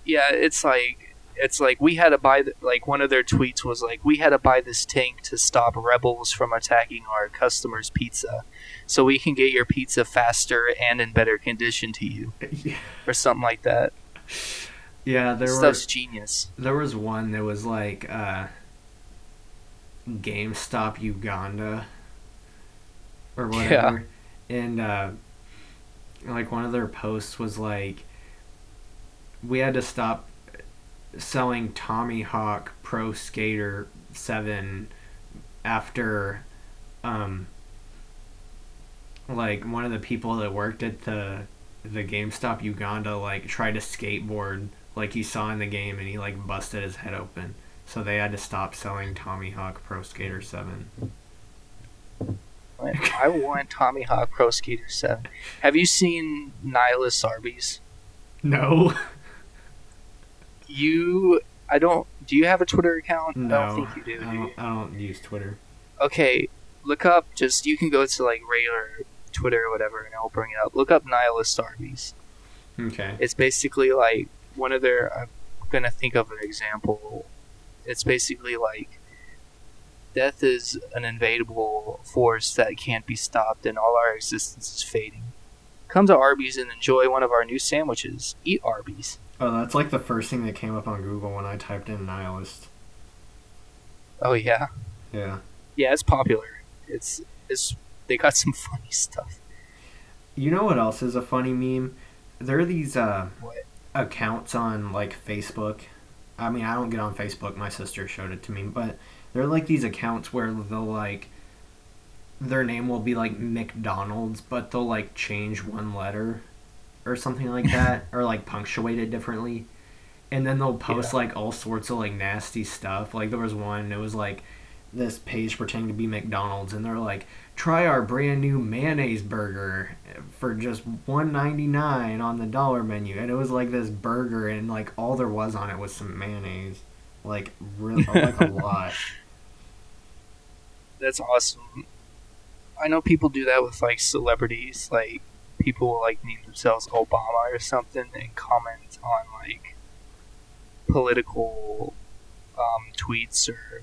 S2: yeah, it's like it's like we had to buy the, like one of their tweets was like we had to buy this tank to stop rebels from attacking our customers' pizza, so we can get your pizza faster and in better condition to you,
S1: Yeah.
S2: or something like that.
S1: Yeah, there
S2: Stuff's
S1: was
S2: genius.
S1: there was one that was like uh GameStop Uganda or whatever. And uh like one of their posts was like we had to stop selling Tony Hawk Pro Skater 7 after um like one of the people that worked at the the GameStop Uganda like tried to skateboard like he saw in the game and he like busted his head open. So they had to stop selling Tony Hawk Pro Skater 7.
S2: I want Tony Hawk Pro Skater Seven. Have you seen Nihilist Arby's?
S1: No.
S2: You, I don't. Do you have a Twitter account?
S1: No.
S2: I don't think you do.
S1: I
S2: do you?
S1: don't, I don't use Twitter.
S2: okay, look up. Just you can go to like regular Twitter or whatever, and I'll bring it up. Look up Nihilist Arby's.
S1: Okay.
S2: It's basically like one of their. I'm gonna think of an example. It's basically like death is an invadable force that can't be stopped, and all our existence is fading. Come to Arby's and enjoy one of our new sandwiches. Eat Arby's.
S1: Oh, that's like the first thing that came up on Google when I typed in nihilist.
S2: Oh yeah,
S1: Yeah.
S2: yeah, it's popular. It's it's they got some funny stuff.
S1: You know what else is a funny meme? There are these uh,
S2: What?
S1: accounts on like Facebook. I mean, I don't get on Facebook. My sister showed it to me, but they're like these accounts where they'll like their name will be like McDonald's, but they'll like change one letter or something like that, or like punctuate it differently, and then they'll post
S2: Yeah.
S1: like all sorts of like nasty stuff. Like there was one, it was like this page pretending to be McDonald's, and they're like, try our brand new mayonnaise burger for just one ninety nine on the dollar menu, and it was like this burger, and like all there was on it was some mayonnaise, like really like a lot.
S2: That's awesome. I know people do that with like celebrities, like people will like name themselves Obama or something and comment on like political um, tweets or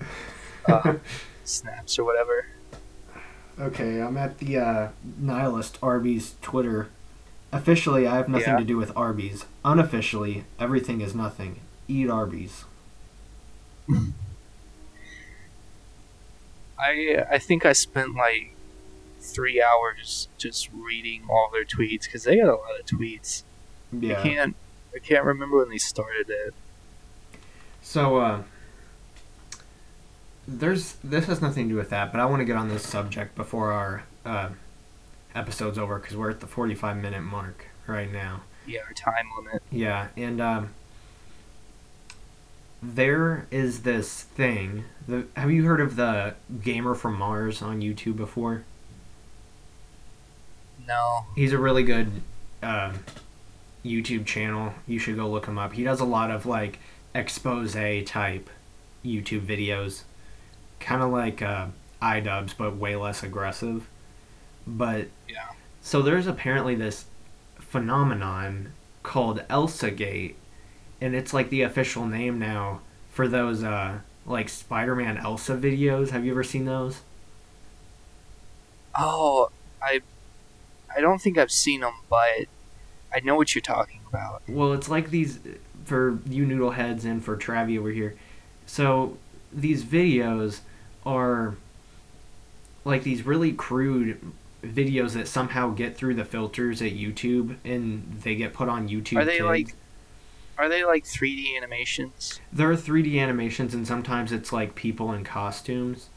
S2: uh, snaps or whatever.
S1: Okay, I'm at the uh, Nihilist Arby's Twitter. Officially, I have nothing
S2: Yeah.
S1: to do with Arby's. Unofficially, everything is nothing. Eat Arby's.
S2: I I think I spent like three hours just reading all their tweets because they got a lot of tweets.
S1: Yeah.
S2: I can't. I can't remember when they started it.
S1: So, uh, there's this has nothing to do with that, but I want to get on this subject before our uh, episode's over because we're at the 45 minute mark right now.
S2: Yeah, our time limit.
S1: Yeah, and um, there is this thing. The, have you heard of the Gamer from Mars on YouTube before?
S2: No.
S1: He's a really good uh, YouTube channel. You should go look him up. He does a lot of like expose type YouTube videos, kind of like uh, iDubbbz, but way less aggressive. But
S2: Yeah.
S1: so there's apparently this phenomenon called Elsa Gate, and it's like the official name now for those uh, like Spider-Man Elsa videos. Have you ever seen those?
S2: Oh, I. I don't think I've seen them, but I know what you're talking about.
S1: Well, it's like these for you noodle heads and for T-Ravvy over here. So these videos are like these really crude videos that somehow get through the filters at YouTube and they get put on YouTube.
S2: Are they
S1: Kids.
S2: like? Are they like 3D animations?
S1: there are 3D animations and sometimes it's like people in costumes.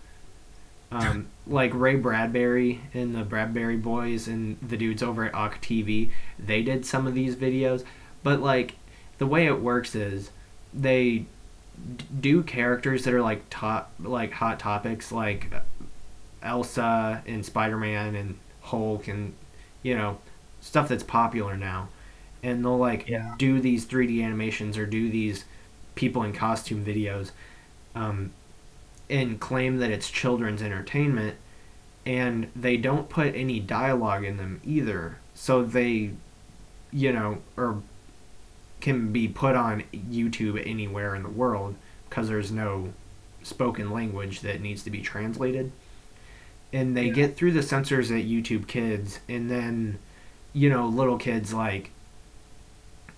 S1: Um, like Ray Bradbury and the Bradbury Boys and the dudes over at Ock TV, they did some of these videos, but like the way it works is they d- do characters that are like top like hot topics like Elsa and Spider-Man and Hulk and you know stuff that's popular now and they'll like
S2: Yeah.
S1: do these 3D animations or do these people in costume videos um, and claim that it's children's entertainment and they don't put any dialogue in them either so they you know or can be put on YouTube anywhere in the world because there's no spoken language that needs to be translated and they
S2: Yeah.
S1: get through the censors at YouTube Kids and then you know little kids like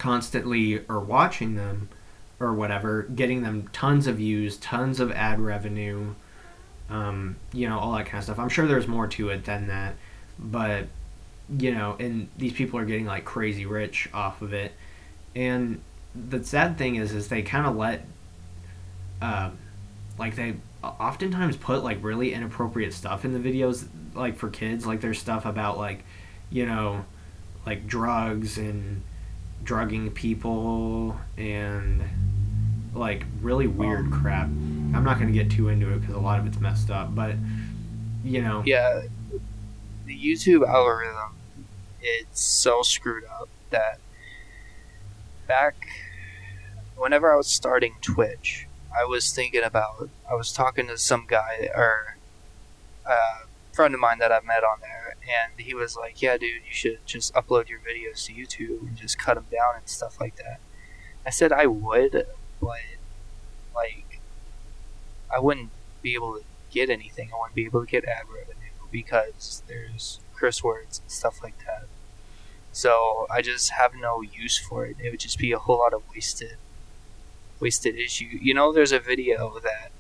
S1: constantly are watching them or whatever, getting them tons of views, tons of ad revenue, um, you know, all that kind of stuff. I'm sure there's more to it than that, but you know, and these people are getting like crazy rich off of it. And the sad thing is, is they kind of let, uh, like they oftentimes put like really inappropriate stuff in the videos, like for kids. Like there's stuff about like, you know, like drugs and drugging people and like really weird um, crap. I'm not going to get too into it because a lot of it's messed up, but you know,
S2: Yeah, the YouTube algorithm it's so screwed up that back whenever I was starting Twitch, I was thinking about I was talking to some guy or a friend of mine that I've met on there, and he was like, "Yeah, dude, you should just upload your videos to YouTube and just cut them down and stuff like that." I said I would, but like I wouldn't be able to get anything. I wouldn't be able to get ad revenue because there's curse words and stuff like that. So I just have no use for it. It would just be a whole lot of wasted, wasted issue. You know, there's a video that,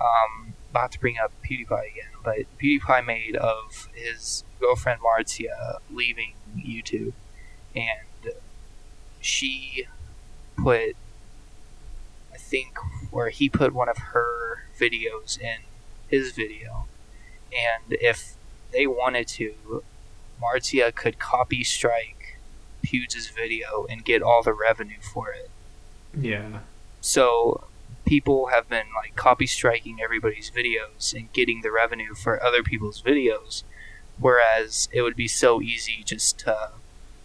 S2: um, about to bring up PewDiePie again, but PewDiePie made of his girlfriend Marzia leaving YouTube, and she put, I think, where he put one of her videos in his video, and if they wanted to, Marzia could copy strike Pewds' video and get all the revenue for it.
S1: yeah,
S2: So people have been like copy striking everybody's videos and getting the revenue for other people's videos, whereas it would be so easy just to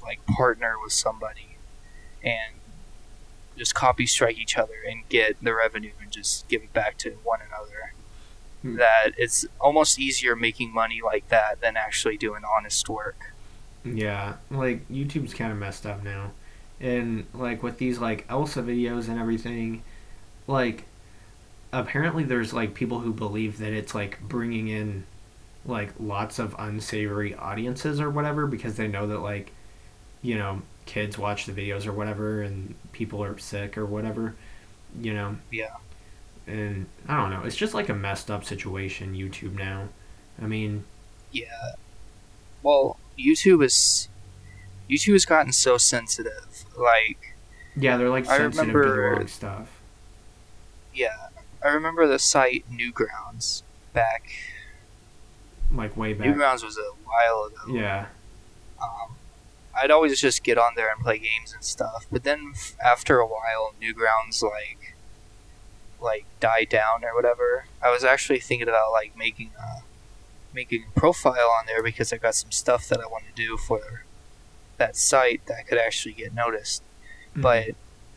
S2: like partner with somebody and just copy strike each other and get the revenue and just give it back to one another.
S1: Hmm.
S2: That it's almost easier making money like that than actually doing honest work.
S1: yeah. Like YouTube's kind of messed up now, and like with these like Elsa videos and everything, like apparently there's like people who believe that it's like bringing in like lots of unsavory audiences or whatever because they know that like you know kids watch the videos or whatever and people are sick or whatever you know
S2: Yeah.
S1: and i don't know it's just like a messed up situation youtube now i mean
S2: Yeah, well, YouTube is YouTube has gotten so sensitive. Like,
S1: Yeah, they're like
S2: I
S1: sensitive to the wrong stuff.
S2: Yeah, I remember the site Newgrounds back.
S1: Like way back.
S2: Newgrounds was a while ago.
S1: Yeah.
S2: um, I'd always just get on there and play games and stuff. But then f- after a while, Newgrounds like like died down or whatever. I was actually thinking about like making a making a profile on there because I got some stuff that I want to do for that site that could actually get noticed.
S1: Mhm.
S2: But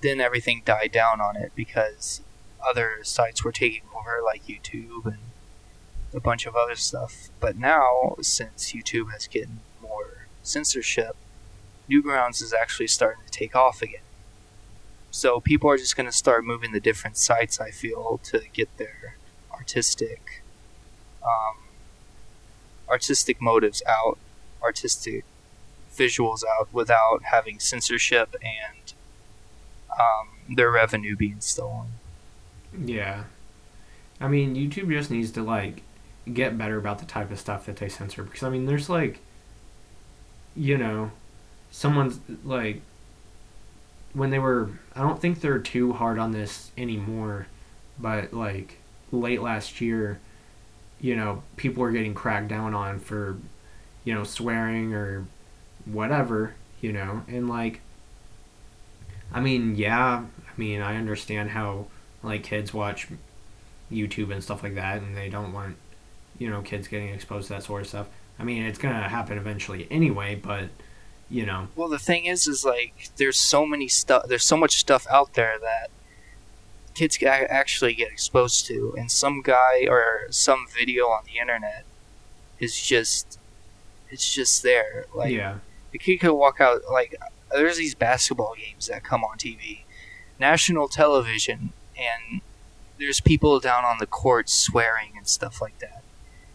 S2: then everything died down on it because other sites were taking over, like YouTube and a bunch of other stuff. But now, since YouTube has gotten more censorship, Newgrounds is actually starting to take off again. So people are just going to start moving to different sites. I feel to get their artistic, um, artistic motives out, artistic visuals out without having censorship and um, their revenue being stolen.
S1: Yeah. I mean, YouTube just needs to like get better about the type of stuff that they censor because I mean, there's like you know, someone's like when they were I don't think they're too hard on this anymore, but like late last year, you know, people were getting cracked down on for you know, swearing or whatever, you know, and like I mean, yeah, I mean, I understand how like kids watch YouTube and stuff like that, and they don't want you know kids getting exposed to that sort of stuff. I mean, it's gonna happen eventually anyway, but you know,
S2: Well, the thing is, is like there's so many stuff. There's so much stuff out there that kids actually get exposed to, and some guy or some video on the internet is just it's just there. Like
S1: yeah,
S2: the kid could walk out like there's these basketball games that come on TV, national television, and there's people down on the court swearing and stuff like that,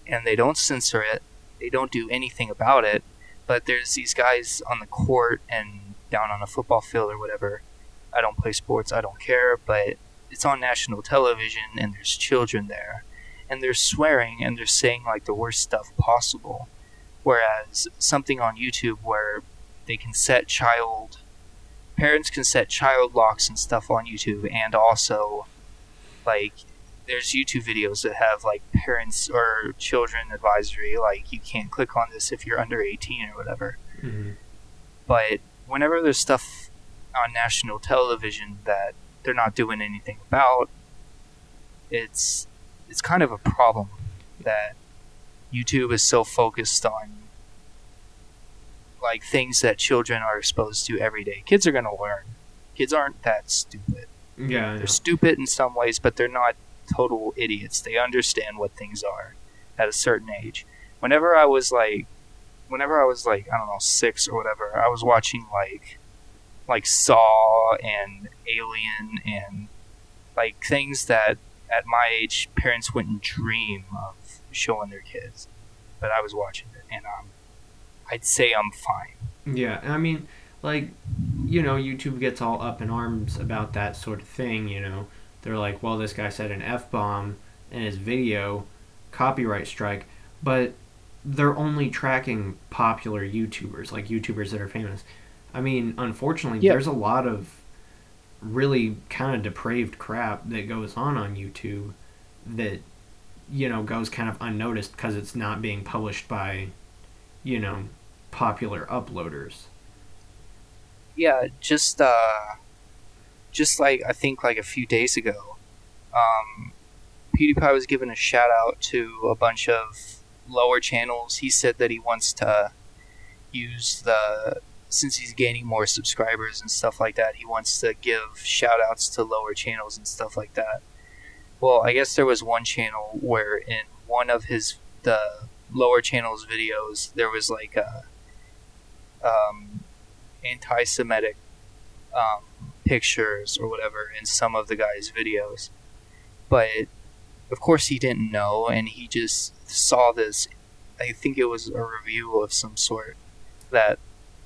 S2: and they don't censor it, they don't do anything about it, but there's these guys on the court and down on a football field or whatever. I don't play sports, I don't care, but it's on national television and there's children there, and they're swearing and they're saying like the worst stuff possible. Whereas something on YouTube where they can set child parents can set child locks and stuff on YouTube and also like there's YouTube videos that have like parents or children advisory like you can't click on this if you're under 18 or whatever.
S1: Hmm
S2: but whenever there's stuff on national television that they're not doing anything about it's it's kind of a problem that YouTube is so focused on like things that children are exposed to every day. Kids are going to learn. Kids aren't that stupid.
S1: yeah,
S2: They're stupid in some ways, but they're not total idiots. They understand what things are at a certain age. Whenever I was like, whenever I was like, I don't know, six or whatever, I was watching like, like Saw and Alien and like things that at my age parents wouldn't dream of showing their kids. But I was watching it, and um, I'd say I'm fine.
S1: Yeah, I mean, like, you know, YouTube gets all up in arms about that sort of thing, you know. They're like, well, this guy said an F bomb in his video, copyright strike, but they're only tracking popular YouTubers, like YouTubers that are famous. I mean, unfortunately,
S2: Yeah.
S1: there's a lot of really kind of depraved crap that goes on on YouTube that, you know, goes kind of unnoticed because it's not being published by, you know, popular uploaders.
S2: yeah, just uh, just like I think like a few days ago, um, PewDiePie was giving a shout out to a bunch of lower channels. He said that he wants to use the since he's gaining more subscribers and stuff like that. He wants to give shout outs to lower channels and stuff like that. Well, I guess there was one channel where in one of his the lower channels videos there was like a um, anti-Semitic um, pictures or whatever in some of the guy's videos, but of course he didn't know, and he just saw this. I think it was a review of some sort that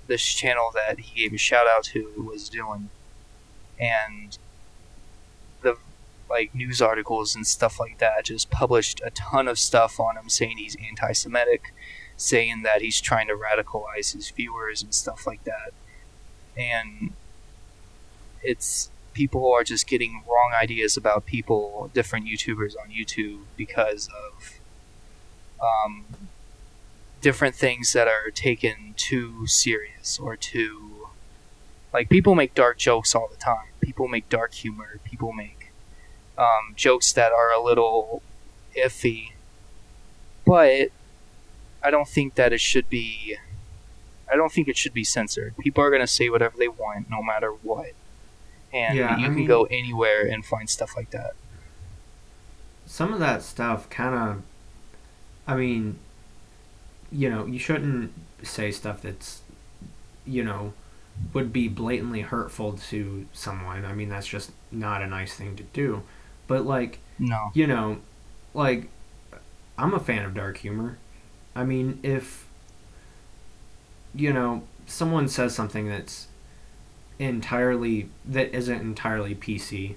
S2: this channel that he gave a shout out to was doing, and the like news articles and stuff like that just published a ton of stuff on him saying he's anti-Semitic, saying that he's trying to radicalize his viewers and stuff like that. And it's people are just getting wrong ideas about people, different YouTubers on YouTube because of um, different things that are taken too serious or too like people make dark jokes all the time. People make dark humor. People make um, jokes that are a little iffy, but I don't think that it should be. I don't think it should be censored. People are gonna say whatever they want, no matter what, and
S1: Yeah,
S2: you
S1: I
S2: can
S1: mean-
S2: go anywhere and find stuff like that.
S1: some of that stuff kind of i mean you know you shouldn't say stuff that's you know would be blatantly hurtful to someone i mean that's just not a nice thing to do but like
S2: No,
S1: you know like i'm a fan of dark humor i mean if you know someone says something that's entirely that isn't entirely pc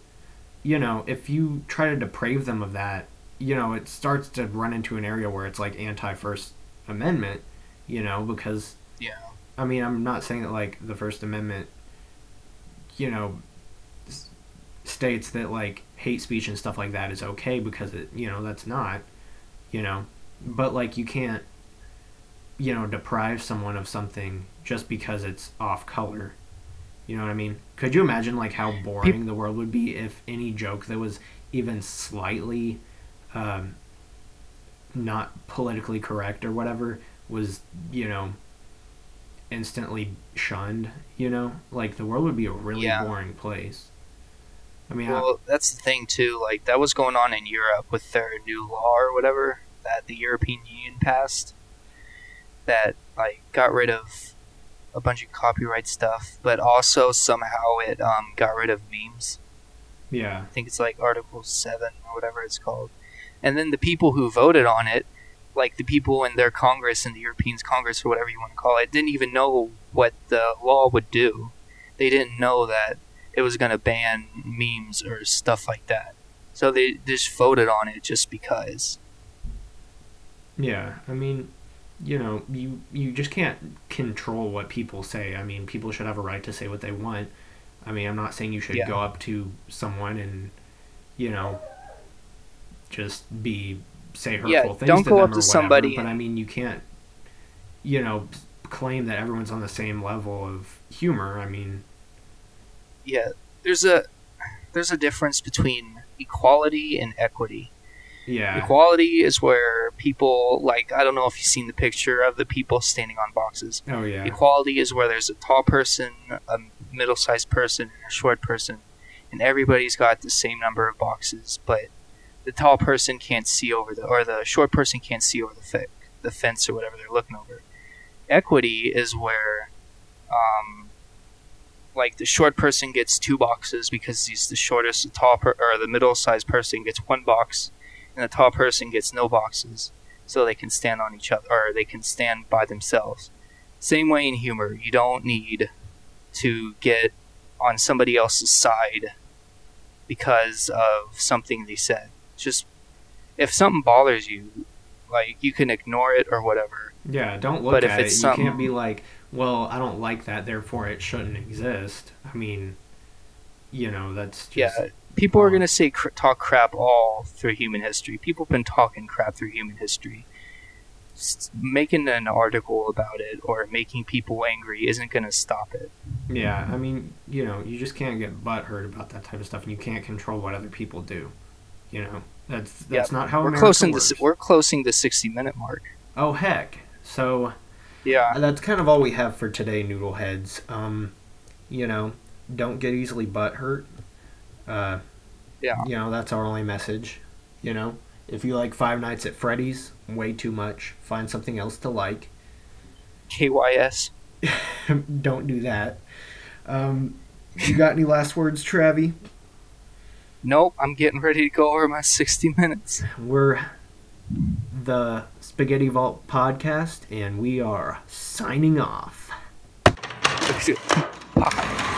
S1: you know, if you try to deprave them of that, you know, it starts to run into an area where it's like anti First Amendment, you know, because,
S2: yeah,
S1: I mean, I'm not saying that like the First Amendment, you know, s- states that like hate speech and stuff like that is okay because it, you know, that's not, you know, but like you can't, you know, deprive someone of something just because it's off color. You know what I mean? Could you imagine like how boring the world would be if any joke that was even slightly um, not politically correct or whatever was, you know, instantly shunned, you know? Like the world would be a really
S2: Yeah.
S1: boring place. I mean, I-
S2: Well, that's the thing too. Like that was going on in Europe with their new law or whatever that the European Union passed. That like got rid of a bunch of copyright stuff, but also somehow it um, got rid of memes.
S1: yeah.
S2: I think it's like Article Seven or whatever it's called. And then the people who voted on it, like the people in their Congress and the Europeans Congress or whatever you want to call it, didn't even know what the law would do. They didn't know that it was going to ban memes or stuff like that. So they just voted on it just because.
S1: Yeah, I mean, you know, you you just can't control what people say. I mean, people should have a right to say what they want. I mean, I'm not saying you should
S2: Yeah.
S1: go up to someone and, you know, just be say hurtful
S2: Yeah,
S1: things
S2: don't
S1: to
S2: go
S1: them
S2: up
S1: or
S2: to
S1: whatever,
S2: somebody
S1: But I mean, you can't, you know, claim that everyone's on the same level of humor. I mean,
S2: Yeah, there's a there's a difference between equality and equity.
S1: Yeah,
S2: Equality is where people like I don't know if you've seen the picture of the people standing on boxes.
S1: oh yeah,
S2: Equality is where there's a tall person, a middle-sized person, and a short person, and everybody's got the same number of boxes, but the tall person can't see over the or the short person can't see over the fe- the fence or whatever they're looking over. Equity is where, um, like the short person gets two boxes because he's the shortest. The tall per- or the middle-sized person gets one box, and the tall person gets no boxes, so they can stand on each other or they can stand by themselves. Same way in humor, you don't need to get on somebody else's side because of something they said. Just if something bothers you, like you can ignore it or whatever.
S1: yeah. Don't look
S2: But if
S1: at it.
S2: it's
S1: You can't be like, well, I don't like that, therefore it shouldn't exist. I mean, you know, that's just
S2: yeah, people are
S1: Oh.
S2: gonna say cr- talk crap all through human history. People have been talking crap through human history. Making an article about it or making people angry isn't gonna stop it.
S1: Yeah, I mean, you know, you just can't get butthurt about that type of stuff, and you can't control what other people do. You know, that's that's not how
S2: we're
S1: America
S2: closing
S1: works.
S2: the we're closing the sixty minute mark.
S1: oh heck! So
S2: Yeah,
S1: that's kind of all we have for today, noodle heads. Um, you know, don't get easily butthurt. Uh,
S2: Yeah.
S1: You know, that's our only message. You know, if you like Five Nights at Freddy's way too much, find something else to like.
S2: KYS.
S1: don't do that. Um, you got any last words, T-Ravvy?
S2: Nope, I'm getting ready to go over my 60 minutes.
S1: We're the Spaghetti Vault podcast, and we are signing off.
S2: Bye.